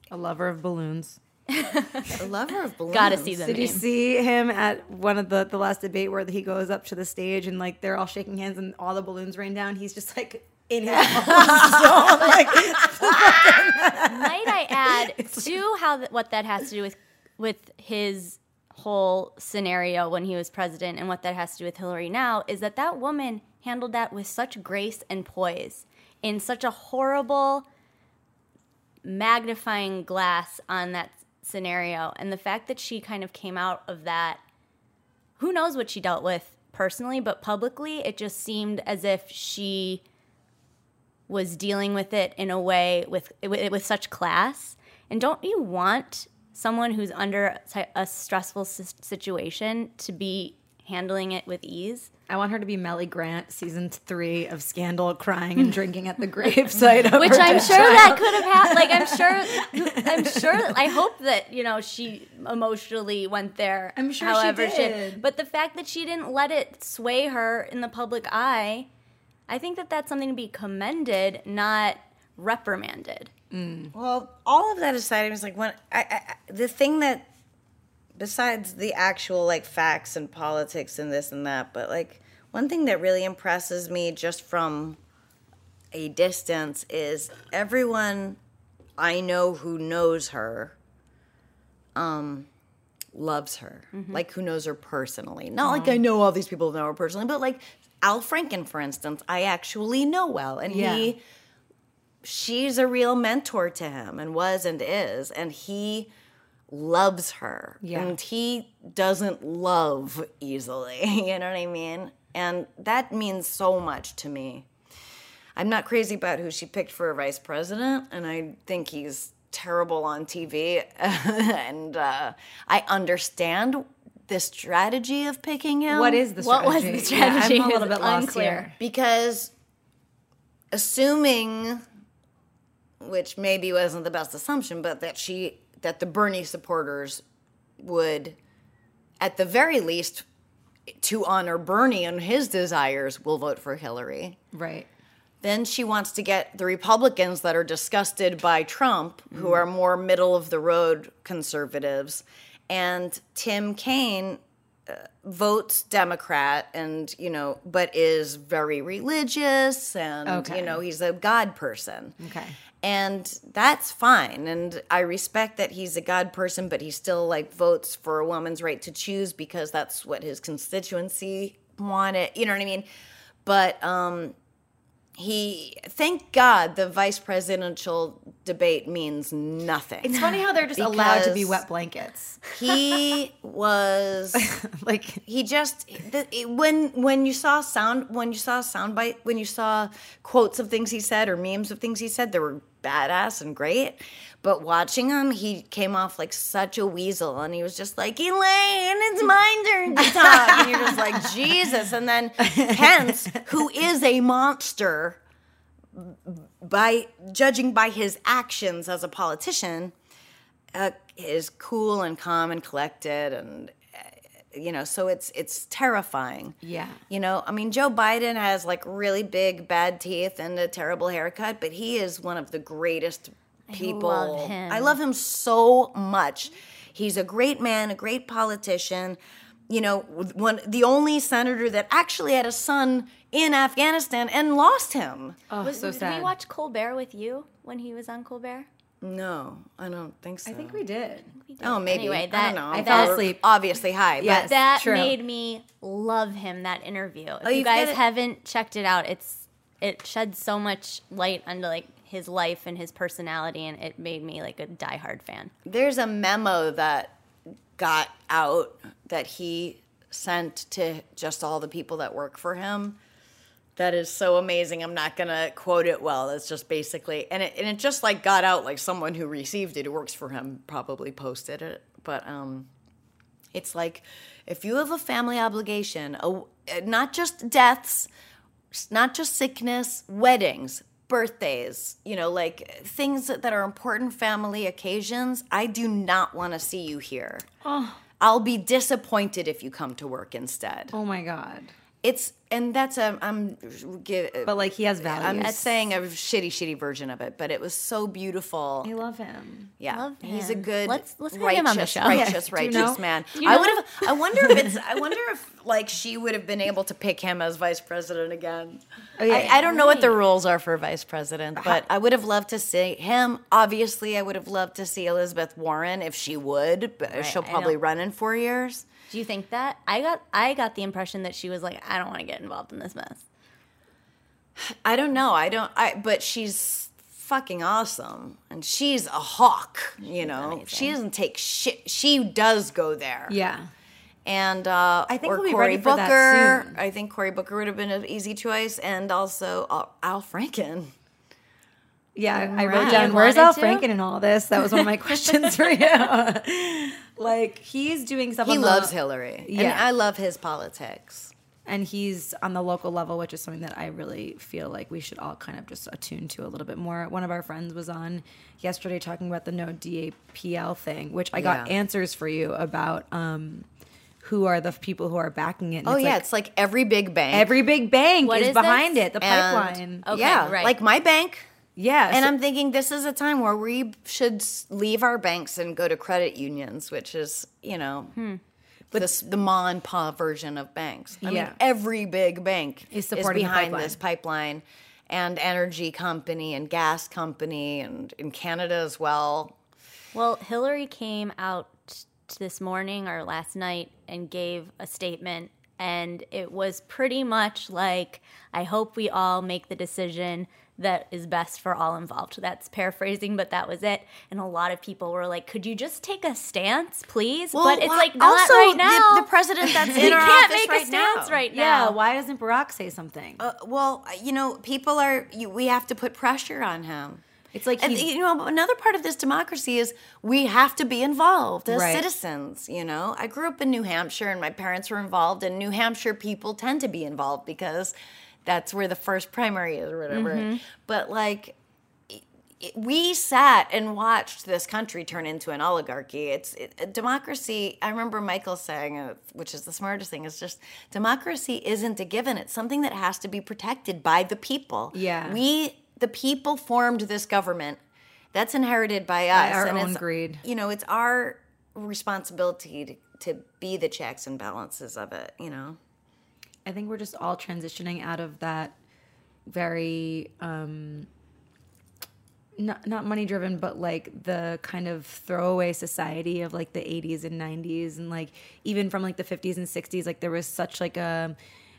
A lover of balloons. A lover of balloons. Gotta see the Did you see him at one of the the last debate where he goes up to the stage and like they're all shaking hands and all the balloons rain down? He's just like in his own zone, like Might I add to how th- what that has to do with with his whole scenario when he was president and what that has to do with Hillary now is that that woman handled that with such grace and poise in such a horrible magnifying glass on that scenario and the fact that she kind of came out of that who knows what she dealt with personally but publicly it just seemed as if she was dealing with it in a way with with, with such class. And don't you want someone who's under a stressful situation to be handling it with ease? I want her to be Mellie Grant, season three of Scandal, crying and drinking at the gravesite of Which her I'm sure child. that could have happened. Like I'm sure, I'm sure. I hope that you know she emotionally went there. I'm sure she however did. But the fact that she didn't let it sway her in the public eye, I think that that's something to be commended, not reprimanded. Mm. Well, all of that aside, I was like, when I, I I- the thing that besides the actual like facts and politics and this and that, but like one thing that really impresses me just from a distance is everyone I know who knows her um loves her. Like who knows her personally. Not like I know all these people who know her personally, but like Al Franken, for instance, I actually know well. And Yeah. he she's a real mentor to him and was and is and he loves her Yeah. and he doesn't love easily you know what i mean and that means so much to me i'm not crazy about who she picked for a vice president and i think he's terrible on tv and uh, i understand the strategy of picking him What is the strategy? What was the strategy? Yeah, I'm a little bit lost unclear. here. because assuming which maybe wasn't the best assumption but that she that the bernie supporters would at the very least to honor bernie and his desires will vote for hillary Right. then she wants to get the republicans that are disgusted by trump who are mm-hmm. more middle of the road conservatives and tim kaine uh, votes Democrat and you know, but is very religious and Okay. you know he's a God person. Okay. And that's fine. And I respect that he's a God person, but he still like votes for a woman's right to choose because that's what his constituency wanted. You know what I mean? But um he thank God the vice presidential debate means nothing. It's funny how they're just allowed to be wet blankets. he was like he just the, it- when when you saw sound when you saw soundbite when you saw quotes of things he said or memes of things he said there were badass and great but watching him he came off like such a weasel and he was just like elaine it's my turn to talk. And you're just like jesus. And then pence who is a monster by judging by his actions as a politician uh, is cool and calm and collected and you know so it's it's terrifying Yeah. you know i mean joe biden has like really big bad teeth and a terrible haircut but he is one of the greatest people i love him. i love him so much he's a great man a great politician you know one the only senator that actually had a son in afghanistan and lost him oh, Was, so did we watch Colbert with you when he was on Colbert? No i don't think so I think we did. We did. oh maybe Anyway, i that, don't know I fell asleep. obviously high Yes. but That True. made me love him. That interview. If Oh, you guys gotta- haven't checked it out, it's it sheds so much light onto like his life and his personality, and it made me like a diehard fan. There's a memo that got out that he sent to just all the people that work for him That is so amazing. I'm not gonna quote it well. It's just basically, and it and it just like got out like someone who received it, who works for him, probably posted it. But um, it's like if you have a family obligation, a, not just deaths, not just sickness, weddings, birthdays, you know, like things that, that are important family occasions. I do not want to see you here. Oh. I'll be disappointed if you come to work instead. Oh my god. It's and that's a I'm give, uh, But like he has values. I'm saying a shitty, shitty version of it, but it was so beautiful. I love him. Yeah, Love he's a good, Let's- let's righteous, him on the show. righteous, Yeah. Righteous know? man. you I would have. I wonder if it's. I wonder if like she would have been able to pick him as vice president again. Oh, yeah. I, I don't know what the rules are for vice president, but I would have loved to see him. Obviously, I would have loved to see Elizabeth Warren if she would. But she'll probably run in four years. Do you think that? I got I got the impression that she was like, I don't want to get involved in this mess. I don't know. I don't. I but she's fucking awesome, and she's a hawk. You know, amazing. she doesn't take shit. She does go there. Yeah. And uh, I think or we'll be Cory ready for that Booker. soon. I think Cory Booker would have been an easy choice, and also uh, Al Franken. Yeah, I- Right. wrote down where's Al? Franken in all this. That was one of my questions for you. like he's doing stuff. He on the- loves Hillary, and Yeah. I love his politics. and he's on the local level, which is something that I really feel like we should all kind of just attune to a little bit more. One of our friends was on yesterday talking about the no DAPL thing, which I got Yeah. answers for you about. Um, who are the people who are backing it? And Oh yeah, like it's like every big bank. every big bank is, is behind this? it. The and- pipeline. Okay, yeah, right. like my bank. Yeah, And so- I'm thinking this is a time where we should leave our banks and go to credit unions, which is, you know, Hmm. this, the ma and pa version of banks. I Yeah. mean, every big bank Is is, behind pipeline. this pipeline and energy company and gas company and in Canada as well. Well, Hillary came out this morning or last night and gave a statement, and it was pretty much like, I hope we all make the decision that is best for all involved. That's paraphrasing, but that was it. And a lot of people were like, could you just take a stance, please? but it's why- like, not also, right the- now. The, president that's he in our can't office make right a stance now. right yeah. Why doesn't Barack say something? Uh, well, you know, people are. You, we have to put pressure on him. It's like and you know, another part of this democracy is we have to be involved as Right. citizens. You know, I grew up in New Hampshire, and my parents were involved, and New Hampshire people tend to be involved because that's where the first primary is, or whatever. Mm-hmm. But like. We sat and watched this country turn into an oligarchy. It's it, democracy. I remember Michael saying, uh, which is the smartest thing, is just democracy isn't a given. It's something that has to be protected by the people. Yeah. we the people formed this government. That's inherited by us. our and own greed. You know, it's our responsibility to, to be the checks and balances of it, you know? I think we're just all transitioning out of that very um not not money driven but like the kind of throwaway society of like the 80s and 90s and like even from like the 50s and 60s like there was such like a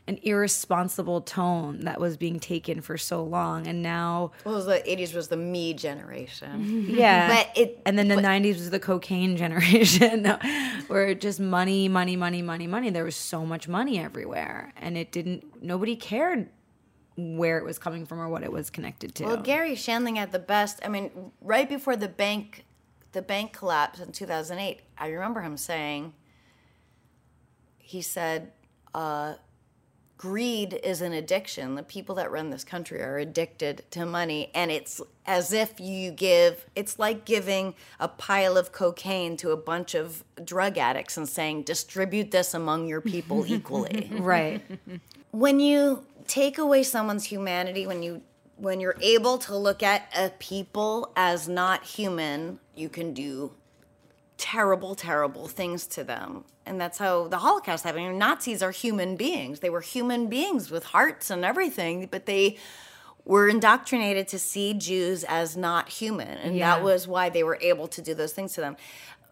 an irresponsible tone that was being taken for so long and now Well, the 80s was the me generation. yeah But it- and then the 90s was the cocaine generation where just money money money money money there was so much money everywhere and it didn't nobody cared where it was coming from or what it was connected to Well, Garry Shandling had the best. I mean, right before the bank, the bank collapse in 2008, I remember him saying, he said, uh, greed is an addiction. The people that run this country are addicted to money, and it's as if you give. It's like giving a pile of cocaine to a bunch of drug addicts and saying, distribute this among your people equally right when you take away someone's humanity when you when you're able to look at a people as not human you can do terrible terrible things to them and that's how the holocaust happened nazis are human beings they were human beings with hearts and everything but they were indoctrinated to see jews as not human and Yeah. that was why they were able to do those things to them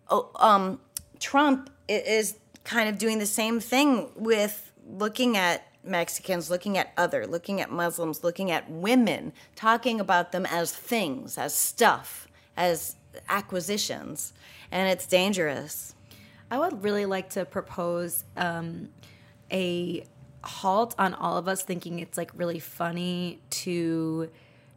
oh, um, trump is kind of doing the same thing with looking at Mexicans, looking at other, looking at Muslims, looking at women, talking about them as things, as stuff, as acquisitions. And it's dangerous. I would really like to propose um a halt on all of us thinking it's like really funny to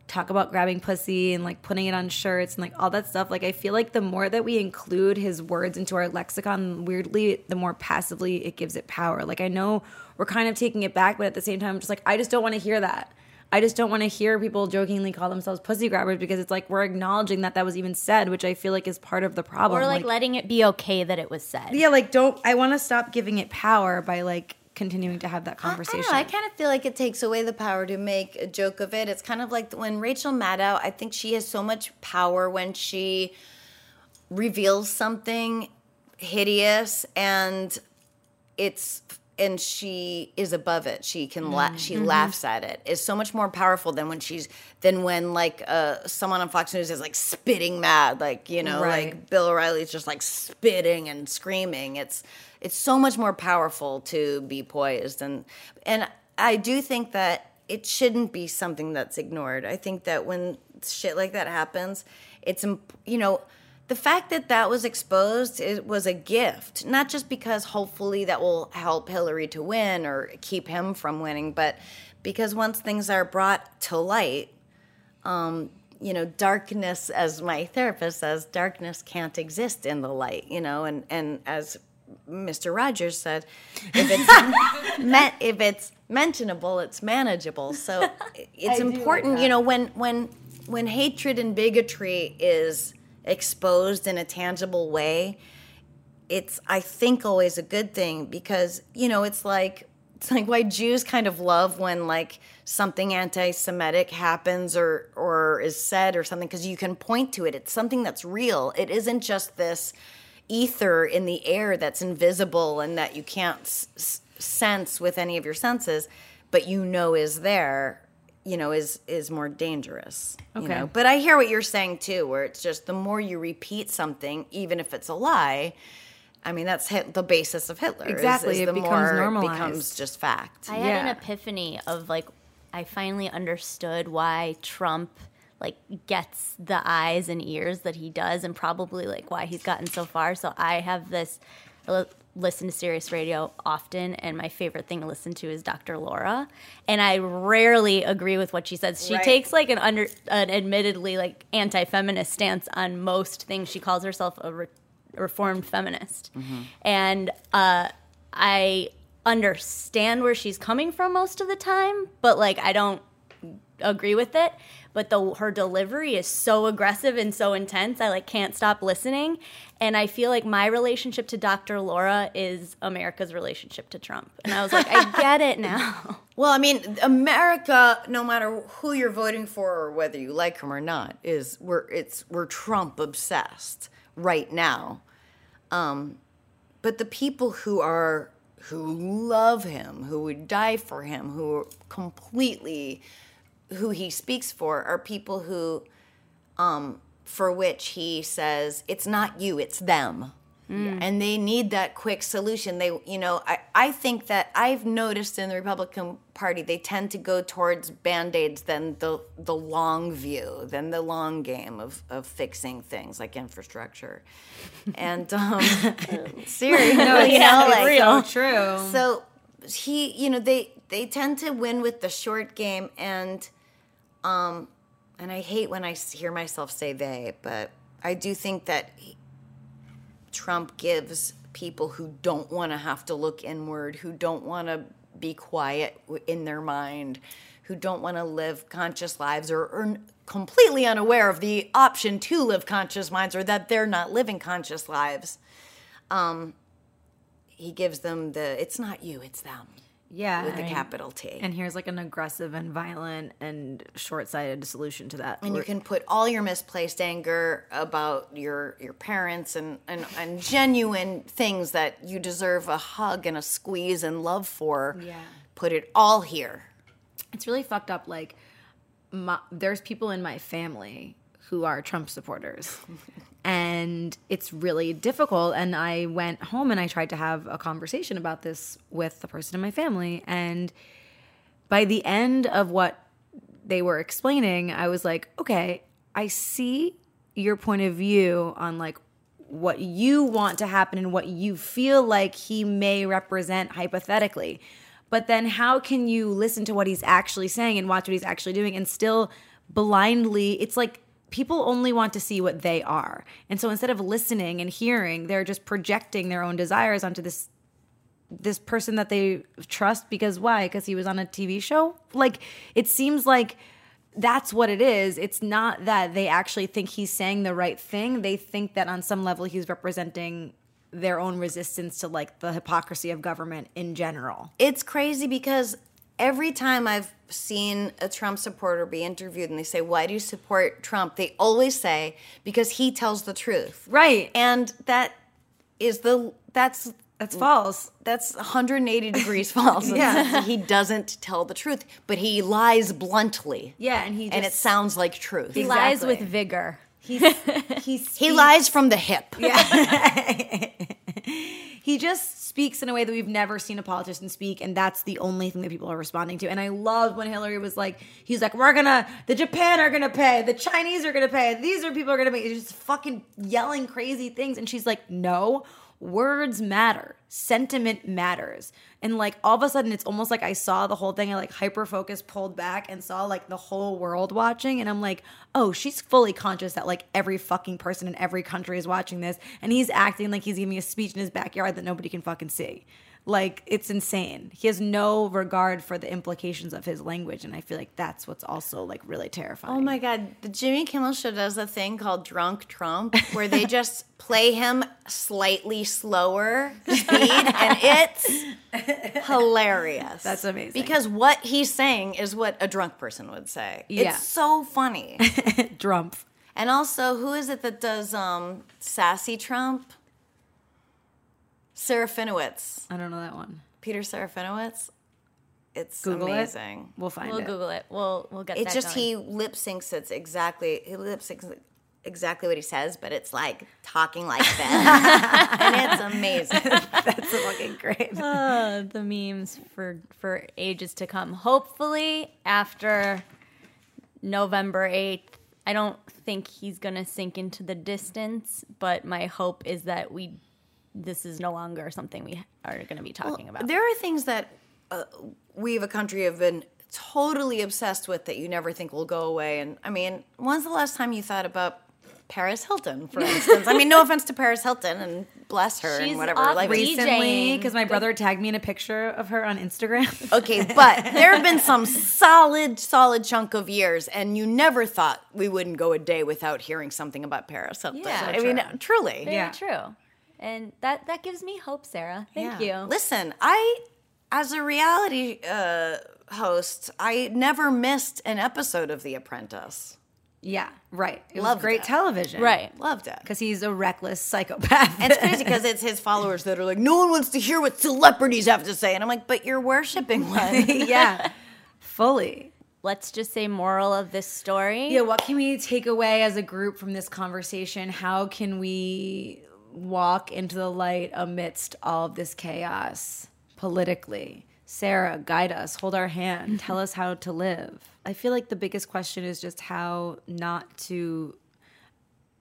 talk about grabbing pussy and like putting it on shirts and like all that stuff. Like I feel like the more that we include his words into our lexicon, weirdly, the more passively it gives it power. Like I know we're kind of taking it back, but at the same time, I'm just like I just don't want to hear that. I just don't want to hear people jokingly call themselves pussy grabbers because it's like we're acknowledging that that was even said, which I feel like is part of the problem. Or like, letting it be okay that it was said. yeah, like don't I want to stop giving it power by like continuing to have that conversation. I, don't know, I kind of feel like it takes away the power to make a joke of it. It's kind of like when Rachel Maddow, I think she has so much power when she reveals something hideous and it's and she is above it. She can la- she laughs at it. Is so much more powerful than when she's than when like uh someone on Fox News is like spitting mad, like you know, Right. like Bill O'Reilly's just like spitting and screaming. It's it's so much more powerful to be poised and and I do think that it shouldn't be something that's ignored. I think that when shit like that happens, it's imp- you know the fact that that was exposed it was a gift not just because hopefully that will help hillary to win or keep him from winning but because once things are brought to light um, you know darkness as my therapist says darkness can't exist in the light you know and and as mr rogers said if it's me- if it's mentionable it's manageable. So it's important you know when when when hatred and bigotry is exposed in a tangible way it's i think always a good thing because you know it's like it's like why jews kind of love when like something anti-semitic happens or or is said or something because you can point to it. It's something that's real. It isn't just this ether in the air that's invisible and that you can't s- sense with any of your senses but you know is there you know is is more dangerous you Okay. know but i hear what you're saying too where it's just the more you repeat something even if it's a lie i mean that's hit, the basis of hitler Exactly, is it the becomes more it normalized. becomes just fact I had an epiphany of like I finally understood why Trump like gets the eyes and ears that he does and probably like why he's gotten so far. So I have this I li- listen to Sirius Radio often and my favorite thing to listen to is Dr. Laura and I rarely agree with what she says. She Right. takes like an under an admittedly like anti-feminist stance on most things. She calls herself a re- reformed feminist. And uh I understand where she's coming from most of the time, but like I don't agree with it. But the her delivery is so aggressive and so intense, I like can't stop listening. And I feel like my relationship to Dr. Laura is America's relationship to Trump. And I was like, I get it now. Well, I mean, America, no matter who you're voting for or whether you like him or not, is we're it's we're Trump obsessed right now. Um, but the people who are who love him, who would die for him, who are completely who he speaks for, are people who, um, for which he says it's not you, it's them. And they need that quick solution. They you know I, I think that i've noticed in the republican party they tend to go towards band-aids than the the long view than the long game of, of fixing things like infrastructure. And um serious no you know like so true. so he you know they they tend to win with the short game and um and i hate when I hear myself say they but i do think that he- trump gives people who don't want to have to look inward who don't want to be quiet in their mind who don't want to live conscious lives or are completely unaware of the option to live conscious minds or that they're not living conscious lives. Um he gives them the it's not you it's them yeah, with a right. capital T. And here's like an aggressive and violent and short-sighted solution to that. and you can put all your misplaced anger about your your parents and, and and genuine things that you deserve a hug and a squeeze and love for. Yeah. Put it all here. it's really fucked up. Like, my, there's people in my family who are Trump supporters, and it's really difficult. And I went home and I tried to have a conversation about this with the person in my family, and by the end of what they were explaining, I was like, okay, I see your point of view on like what you want to happen and what you feel like he may represent hypothetically. But then how can you listen to what he's actually saying and watch what he's actually doing and still blindly it's like people only want to see what they are. And so instead of listening and hearing, they're just projecting their own desires onto this this person that they trust because why? Because he was on a TV show? Like it seems like that's what it is. It's not that they actually think he's saying the right thing. They think that on some level he's representing their own resistance to like the hypocrisy of government in general. It's crazy because every time I've seen a Trump supporter be interviewed and they say, Why do you support Trump? They always say, Because he tells the truth. Right. And that is the, that's, That's false. that's 180 degrees false. Yeah. he doesn't tell the truth, but he lies bluntly. Yeah, and he and it sounds like truth. He lies with vigor. He's he's He lies from the hip. he just speaks in a way that we've never seen a politician speak and that's the only thing that people are responding to. And i love when hillary was like he's like we're gonna the japan are gonna pay the chinese are gonna pay these are people are gonna pay. He's just fucking yelling crazy things and she's like no words matter. Sentiment matters. And like all of a sudden it's almost like i saw the whole thing i like hyper focus pulled back and saw like the whole world watching and i'm like oh she's fully conscious that like every fucking person in every country is watching this and he's acting like he's giving a speech in his backyard that nobody can fucking see like it's insane he has no regard for the implications of his language and i feel like that's what's also like really terrifying Oh my God. The Jimmy Kimmel Show does a thing called Drunk Trump where they just play him slightly slower speed and it's hilarious. That's amazing. Because what he's saying is what a drunk person would say. Yeah. It's so funny. Trump. and also, who is it that does um, Sassy Trump? Serafinowicz. i don't know that one Peter Serafinowicz. It's google amazing. it we'll find it. We'll Google it. We'll we'll get It's that just going. he lip syncs it's exactly he lip syncs exactly what he says, but it's like talking like that, and it's amazing. that's fucking great Uh, the memes for for ages to come. Hopefully after November 8th. I don't think he's going to sink into the distance, but my hope is that we this is no longer something we are going to be talking about. There are things that uh, we, of a country, have been totally obsessed with that you never think will go away. And I mean, when's the last time you thought about Paris Hilton, for instance? I mean, no offense to Paris Hilton, and bless her She's and whatever. off Like, DJing. recently because my brother tagged me in a picture of her on instagram Okay, but there have been some solid, solid chunk of years, and you never thought we wouldn't go a day without hearing something about Paris Hilton. Yeah. I mean, truly. Very Yeah. true. And that that gives me hope, Sarah. Thank Yeah. you. Listen, I, as a reality uh, host, I never missed an episode of The Apprentice. yeah right it was great it. television Right. Loved it. because he's a reckless psychopath And it's crazy because it's his followers that are like, no one wants to hear what celebrities have to say. And I'm like, but you're worshiping one. yeah fully Let's just say moral of this story. Yeah, what can we take away as a group from this conversation? How can we walk into the light amidst all of this chaos politically? Sarah, guide us, hold our hand, mm-hmm. tell us how to live. I feel like the biggest question is just how not to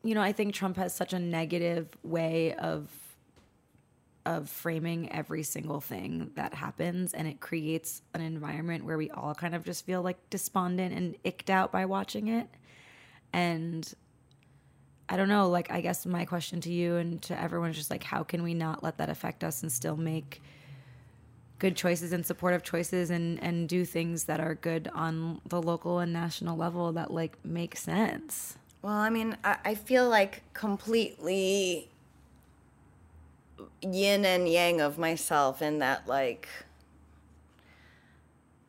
you know, I think Trump has such a negative way of of framing every single thing that happens and it creates an environment where we all kind of just feel like despondent and icked out by watching it and i don't know like i guess my question to you and to everyone is just like how can we not let that affect us and still make good choices and supportive choices and and do things that are good on the local and national level that like make sense? Well, I mean, I, I feel like completely yin and yang of myself in that, like,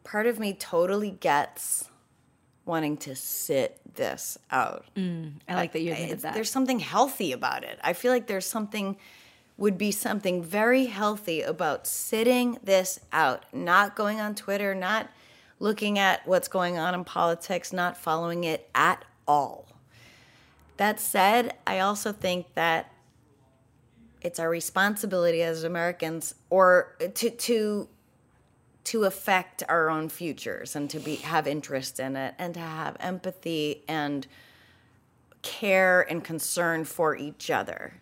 part of me totally gets wanting to sit this out. Mm, i like that you admitted that There's something healthy about it. I feel like there's something, would be something very healthy about sitting this out, not going on Twitter, not looking at what's going on in politics, not following it at all. That said, I also think that it's our responsibility as Americans or to to to affect our own futures and to be have interest in it and to have empathy and care and concern for each other.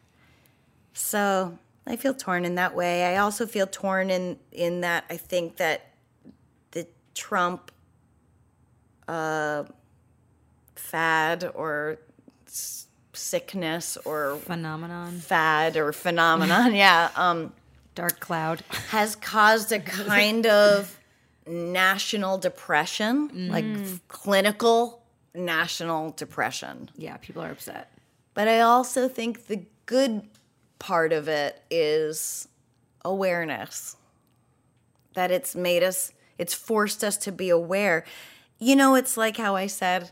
So I feel torn in that way. I also feel torn in in that I think that the Trump uh, fad or sickness or Phenomenon. fad or phenomenon, yeah, um, Dark cloud. has caused a kind of national depression, like f- clinical national depression. Yeah, people are upset. But I also think the good part of it is awareness. That it's made us, it's forced us to be aware. You know, it's like how I said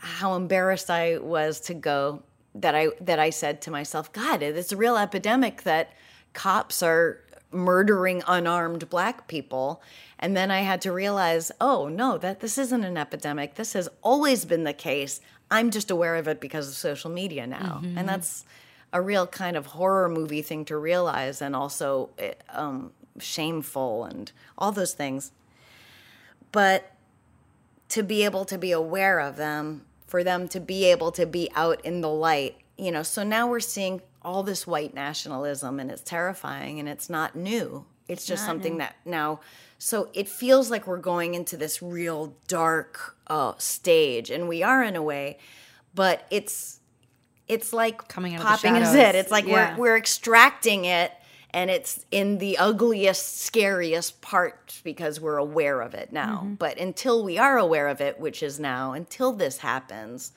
how embarrassed I was to go that I that I said to myself, God, it's a real epidemic that cops are murdering unarmed black people. And then I had to realize, oh no, that this isn't an epidemic. This has always been the case. I'm just aware of it because of social media now. And that's a real kind of horror movie thing to realize and also eh, um, shameful and all those things. But to be able to be aware of them, for them to be able to be out in the light, you know. So now we're seeing all this white nationalism and it's terrifying and it's not new. It's just something that now, so it feels like we're going into this real dark uh, stage, and we are in a way, but it's it's like Coming out of the popping his shadows. It's like Yeah. we're we're extracting it, and it's in the ugliest, scariest part because we're aware of it now. Mm-hmm. But until we are aware of it, which is now, until this happens,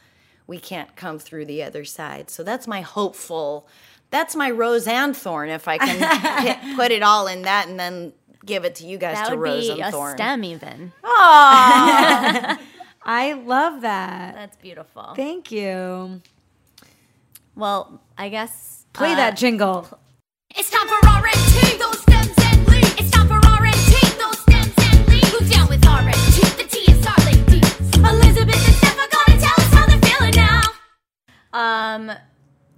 we can't come through the other side. So that's my hopeful. That's my Roseanne Thorn. If I can pi- put it all in that, and then give it to you guys That to would Rose be and a Thorn. stem, even. Oh, I love that. That's beautiful. Thank you. Well, I guess Play uh, that jingle. It's time for R&T, those stems Um,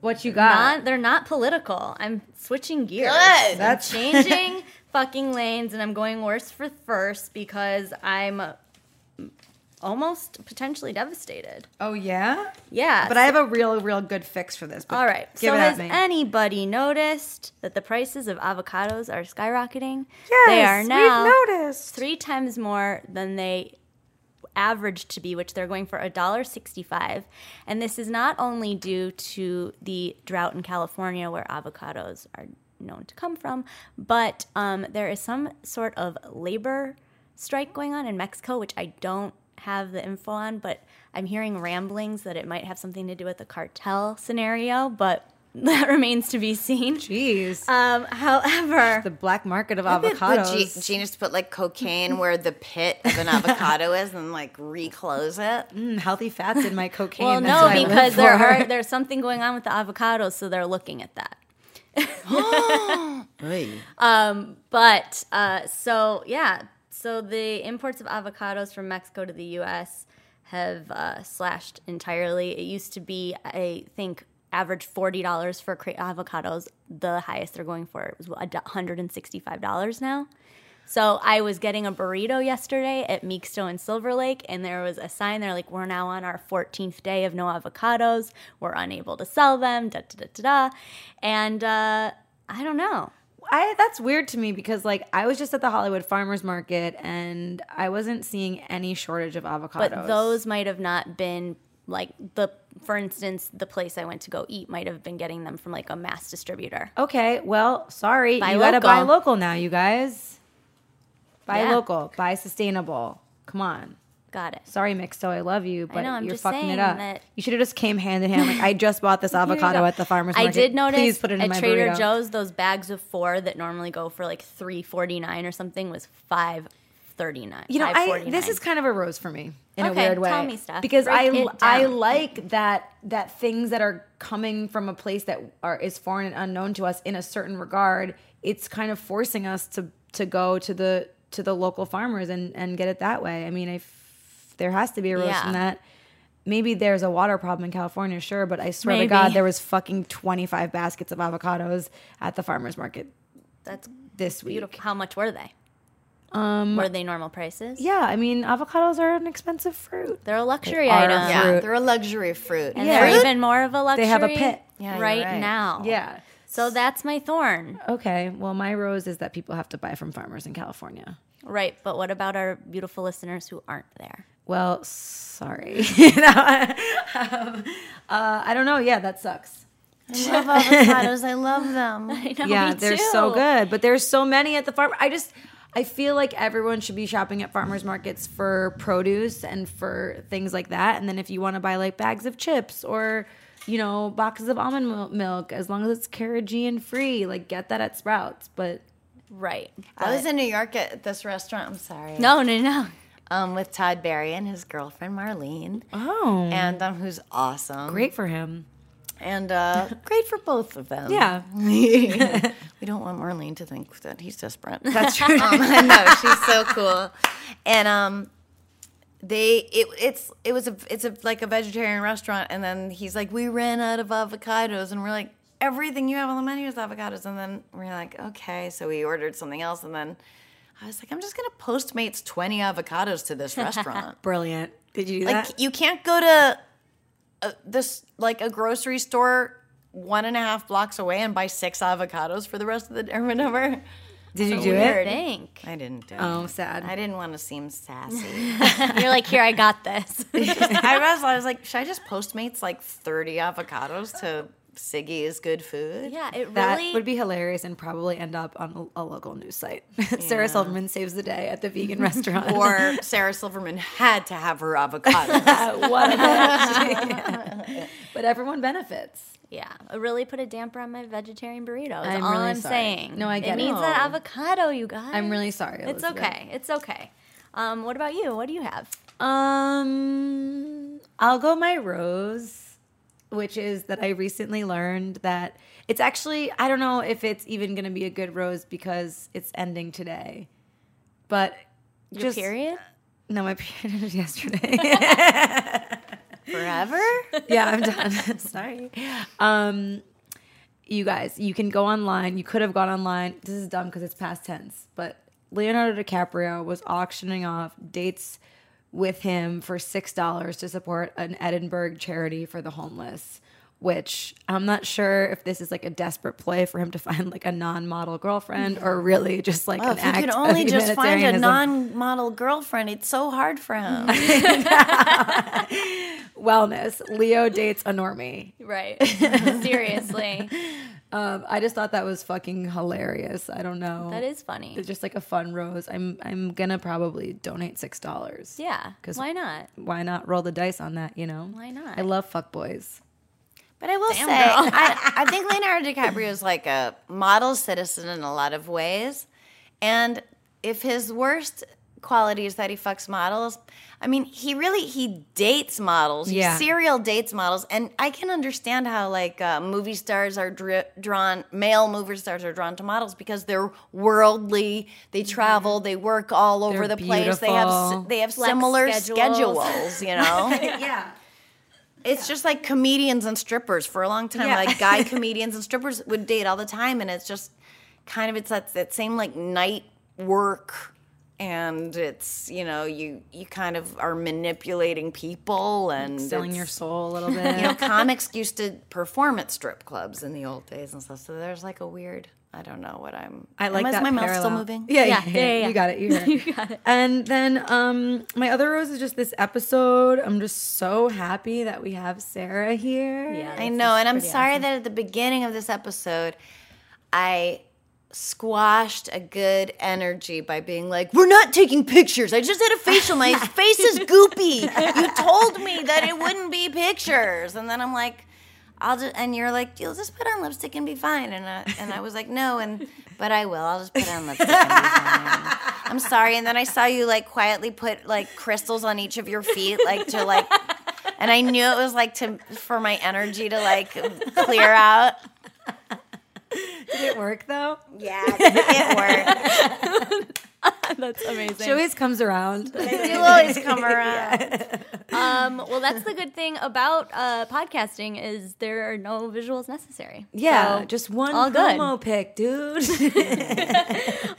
What you got? not they're not political. I'm switching gears. Good. That's changing fucking lanes and I'm going worse for first because I'm almost potentially devastated. Oh yeah. Yeah. But I have a real, real good fix for this. all right. So has me. anybody noticed that the prices of avocados are skyrocketing? yes, they are now We've noticed. three times more than they averaged to be, which they're going for $1.65. And this is not only due to the drought in California where avocados are known to come from, but um, there is some sort of labor strike going on in Mexico, which I don't have the info on, but I'm hearing ramblings that it might have something to do with the cartel scenario, but that remains to be seen. Jeez. Um, however, the black market of Would avocados. Ge- Genius put like cocaine where the pit of an avocado is and like reclose it. Mm, healthy fats in my cocaine. well, That's no, what I live because there are there's something going on with the avocados, so they're looking at that. um, But uh, so yeah, so the imports of avocados from Mexico to the U.S. have uh, slashed entirely. It used to be, I think, average forty dollars for a crate of avocados. The highest they're going for was one hundred and sixty-five dollars now. So I was getting a burrito yesterday at Mixto and Silver Lake, and there was a sign there like, "We're now on our 14th day of no avocados. We're unable to sell them." Da da da da da. And uh, I don't know. I that's weird to me because like I was just at the Hollywood Farmers Market and I wasn't seeing any shortage of avocados. But those might have not been like the, for instance, the place I went to go eat might have been getting them from like a mass distributor. Okay, well, sorry, Buy you gotta buy local now, you guys. Buy Yeah. local, buy sustainable. Come on. Got it. Sorry, Mixto, I love you, but know, you're fucking it up. You should have just came hand in hand. Like I just bought this avocado at the farmers market. I did notice Please put it in at my Trader burrito. Joe's those bags of four that normally go for like three forty nine or something was five thirty nine. You know, I this is kind of a rose for me in a weird way. tell me, Steph. Because Break I I like that that things that are coming from a place that are is foreign and unknown to us in a certain regard, it's kind of forcing us to to go to the to the local farmers and and get it that way. I mean, if there has to be a rose Yeah. from that. Maybe there's a water problem in California, sure, but I swear Maybe. to God, there was fucking 25 baskets of avocados at the farmers market that's this week. beautiful. How much were they? Um, were they normal prices? Yeah, I mean, avocados are an expensive fruit. they're a luxury are item. Yeah, Fruit. they're a luxury fruit. and Yeah. they're even more of a luxury. They have a pit. Yeah, right, right. now. Yeah. So that's my thorn. Okay, well, my rose is that people have to buy from farmers in California. Right. But what about our beautiful listeners who aren't there? Well, sorry. You know, um, uh, I don't know. Yeah, that sucks. I love avocados. I love them. I know, yeah, me they're so good, but there's so many at the farm. I just I feel like everyone should be shopping at farmers markets for produce and for things like that. And then if you want to buy like bags of chips or you know boxes of almond milk, as long as it's carrageenan free, like get that at Sprouts. But Right. I was in New York at this restaurant. I'm sorry. No, no, no. Um, with Todd Barry and his girlfriend Marlene, oh, and um, who's awesome. great for him. And uh, great for both of them. Yeah, we don't want Marlene to think that he's desperate. that's true. um, no, she's so cool. And um, they it it's it was a it's a like a vegetarian restaurant, and then he's like, we ran out of avocados, and we're like, everything you have on the menu is avocados, and then we're like, okay, so we ordered something else, and then I was like, I'm just gonna Postmates twenty avocados to this restaurant. Brilliant. Did you do like that? you can't go to a, this like a grocery store one and a half blocks away and buy six avocados for the rest of the day or whatever. Did you do Weird. it? Think. I didn't do it. Oh, sad. I didn't want to seem sassy. You're like, here, I got this. I was, I was like, should I just Postmates like 30 avocados to Siggy's good food? yeah, it That really would be hilarious and probably end up on a, a local news site. Sarah Silverman saves the day at the vegan restaurant. Or Sarah Silverman had to have her avocado. what a. But everyone benefits. Yeah, it really put a damper on my vegetarian burrito. That's I'm all really I'm sorry. saying. No, I get it. it. needs that avocado, you guys. I'm really sorry. It's okay. It's okay. Um, what about you? What do you have? Um, I'll go my rose, which is that I recently learned that it's actually I don't know if it's even going to be a good rose because it's ending today, but Your just period? no, my period was yesterday. Forever? yeah, I'm done. Sorry. Um, you guys, you can go online. You could have gone online. This is dumb because it's past tense, but Leonardo DiCaprio was auctioning off dates with him for six dollars to support an Edinburgh charity for the homeless. Which I'm not sure if this is like a desperate play for him to find like a non-model girlfriend or really just like Oh, an if you act could of only just find a non-model girlfriend, it's so hard for him. wellness. Leo dates a normie. Right. Seriously. Um, I just thought that was fucking hilarious. I don't know. That is funny. It's just like a fun rose. I'm I'm gonna probably donate six dollars. Yeah. Because Why not? Why not roll the dice on that? You know. Why not? I love fuck boys. But I will Damn, say. I, I think Leonardo DiCaprio is like a model citizen in a lot of ways. And if his worst quality is that he fucks models, I mean, he really he dates models. He Yeah. serial dates models, and I can understand how like uh, movie stars are dri- drawn, male movie stars are drawn to models because they're worldly. They travel, they work all over They're the place. They have they have Flex similar schedules. schedules, you know. yeah. It's just like comedians and strippers for a long time. Yeah. Like guy comedians and strippers would date all the time, and it's just kind of it's that that same like night work, and it's you know you you kind of are manipulating people and Selling your soul a little bit. You know, comics used to perform at strip clubs in the old days and stuff. So there's like a weird. I don't know what I'm. I like am, that. Is my mouth still moving? Yeah, Yeah, yeah, yeah, yeah, yeah. You got it. You, heard it. you got it. And then um, my other rose is just this episode. I'm just so happy that we have Sarah here. Yeah. I know, and I'm sorry awesome. that at the beginning of this episode, I squashed a good energy by being like, "We're not taking pictures. I just had a facial. My face is goopy. You told me that it wouldn't be pictures." And then I'm like, "I'll just," and you're like, "You'll just put on lipstick and be fine." And uh, and I was like, "No," and but I will. I'll just put on lipstick and be fine. I'm sorry. And then I saw you like quietly put like crystals on each of your feet, like to like and I knew it was like to for my energy to like clear out. Did it work though? Yeah, it worked. That's amazing. She always comes around. You always come around. Um, well, that's the good thing about uh, podcasting is there are no visuals necessary. Yeah, So, just one all good. promo pic, dude.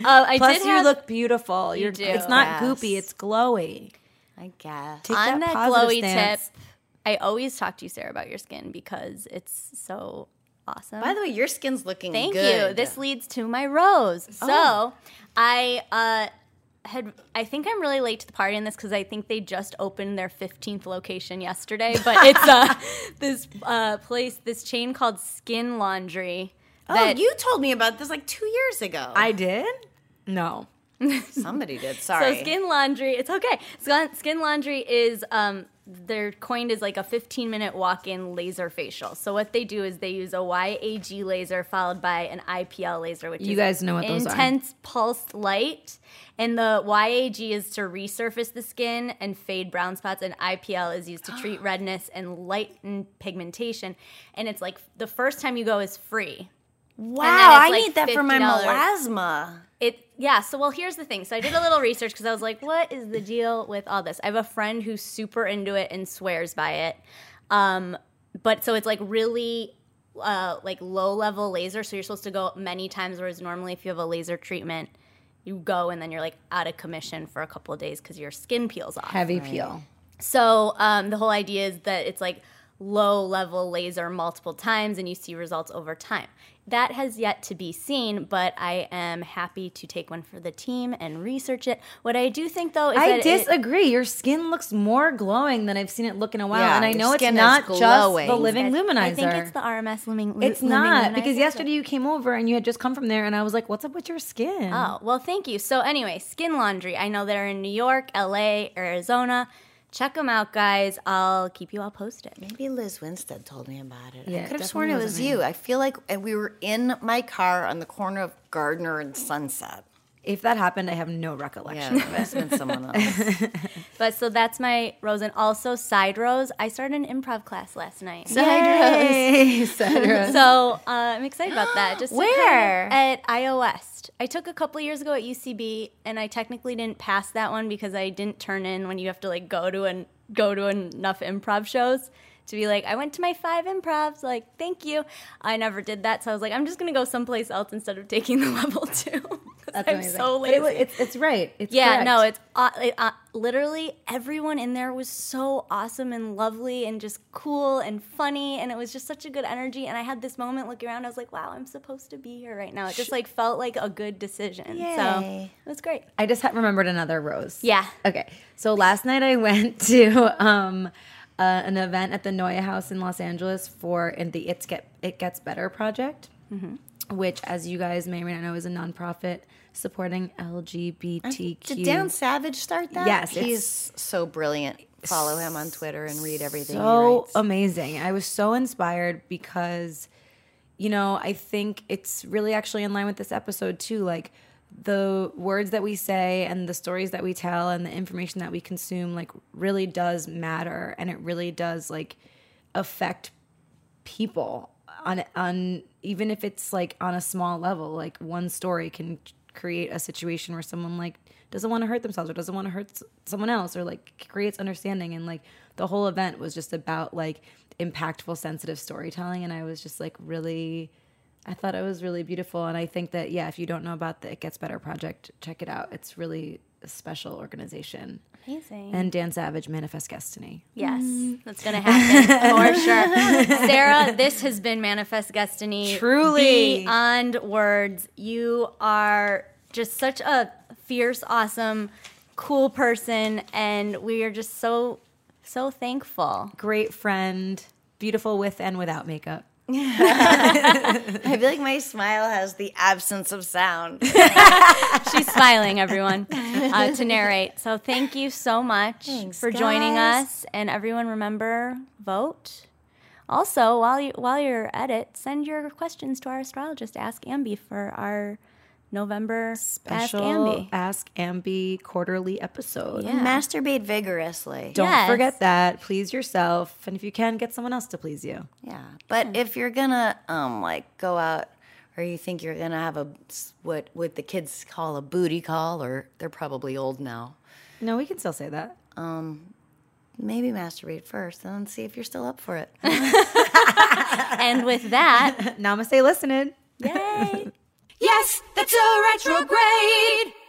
Uh, I Plus, did you have look beautiful. You're, do. It's not Yes. goopy. It's glowy. I guess. Take on that, positive glowy stance. tip. I always talk to you, Sarah, about your skin because it's so awesome. By the way, your skin's looking Thank good. you. This leads to my rose. So I uh, had I think I'm really late to the party on this because I think they just opened their 15th location yesterday. But it's uh, this uh, place, this chain called Skin Laundry. Oh, you told me about this like two years ago. I did? No. Somebody did. Sorry. So Skin Laundry, it's okay. Skin, skin Laundry is um they're coined as like a 15 minute walk-in laser facial. So what they do is they use a YAG laser followed by an IPL laser, which You is guys know what those are. intense pulsed light. And the YAG is to resurface the skin and fade brown spots, and IPL is used to treat redness and lighten pigmentation. And it's like the first time you go is free. wow, I like need that for my melasma. It yeah. So well, here's the thing. So I did a little research because I was like, what is the deal with all this? I have a friend who's super into it and swears by it. Um, but so it's like really uh, like low level laser. So you're supposed to go many times, whereas normally if you have a laser treatment, you go and then you're like out of commission for a couple of days because your skin peels off. Heavy peel. So um, the whole idea is that it's like low level laser multiple times and you see results over time. That has yet to be seen, but I am happy to take one for the team and research it. What I do think though is I that it- disagree. Your skin looks more glowing than I've seen it look in a while. Yeah, and I know it's skin is not just glowing. the living luminizer. I think it's the RMS living. It's not luminizer. because yesterday you came over and you had just come from there, and I was like, "What's up with your skin?" Oh, well, thank you. So, anyway, Skin Laundry. I know they're in New York, LA, Arizona. Check them out, guys. I'll keep you all posted. Maybe Lizz Winstead told me about it. Yeah, I could have sworn it was wasn't you. I feel like and we were in my car on the corner of Gardner and Sunset. If that happened, I have no Yeah, of it been someone else. But so that's my rose. And also, side rose. I started an improv class last night. Side Yay, Cedra. So uh, I'm excited about that. Just to Where? kind of- at iOS. I took a couple years ago at UCB, and I technically didn't pass that one because I didn't turn in when you have to like go to and go to enough improv shows to be like, I went to my five improvs. Like, thank you. I never did that, so I was like, I'm just gonna go someplace else instead of taking the level two. That's I'm amazing. so lazy. it it's, it's right. It's Yeah, correct. no, it's uh, it, uh, literally everyone in there was so awesome and lovely and just cool and funny, and it was just such a good energy. And I had this moment looking around, I was like, wow, I'm supposed to be here right now. It just like felt like a good decision. So it was great. I just remembered another rose. Yeah. Okay. So last night I went to um, uh, an event at the NeueHouse in Los Angeles for in the It's Get It Gets Better project, Mm-hmm. which, as you guys may or may not know, is a nonprofit supporting LGBTQ. Did Dan Savage start that? Yes, he's so brilliant. Follow him on Twitter and read everything so amazing. I was so inspired because, you know, I think it's really actually in line with this episode too. Like the words that we say and the stories that we tell and the information that we consume, like really does matter, and it really does like affect people on on even if it's like on a small level. Like one story can create a situation where someone like doesn't want to hurt themselves or doesn't want to hurt someone else or like creates understanding. And like the whole event was just about like impactful sensitive storytelling. And I was just like really I thought it was really beautiful. And I think that yeah if you don't know about the It Gets Better project check it out. It's really a special organization Amazing. and Dan Savage Manifest Destiny Yes, mm. that's gonna happen for sure. Sarah, this has been Manifest Destiny. Truly. beyond words. You are just such a fierce, awesome, cool person, and we are just so so thankful. great friend beautiful with and without makeup I feel like my smile has the absence of sound. She's smiling, everyone, uh, to narrate. So thank you so much Thanks, for joining us, and everyone, remember vote. Also, while you while you're at it, send your questions to our astrologist, Ask Ambi, for our November Ask special Ambi. Ask Ambi quarterly episode Yeah. Masturbate vigorously. Don't Yes. forget that. Please yourself, and if you can, get someone else to please you. Yeah, but if you're gonna um like go out, or you think you're gonna have a what what the kids call a booty call, or they're probably old now. No, we can still say that. Um, Maybe masturbate first, and then see if you're still up for it. and with that, Namaste, listening. yay! Yes, that's a retrograde.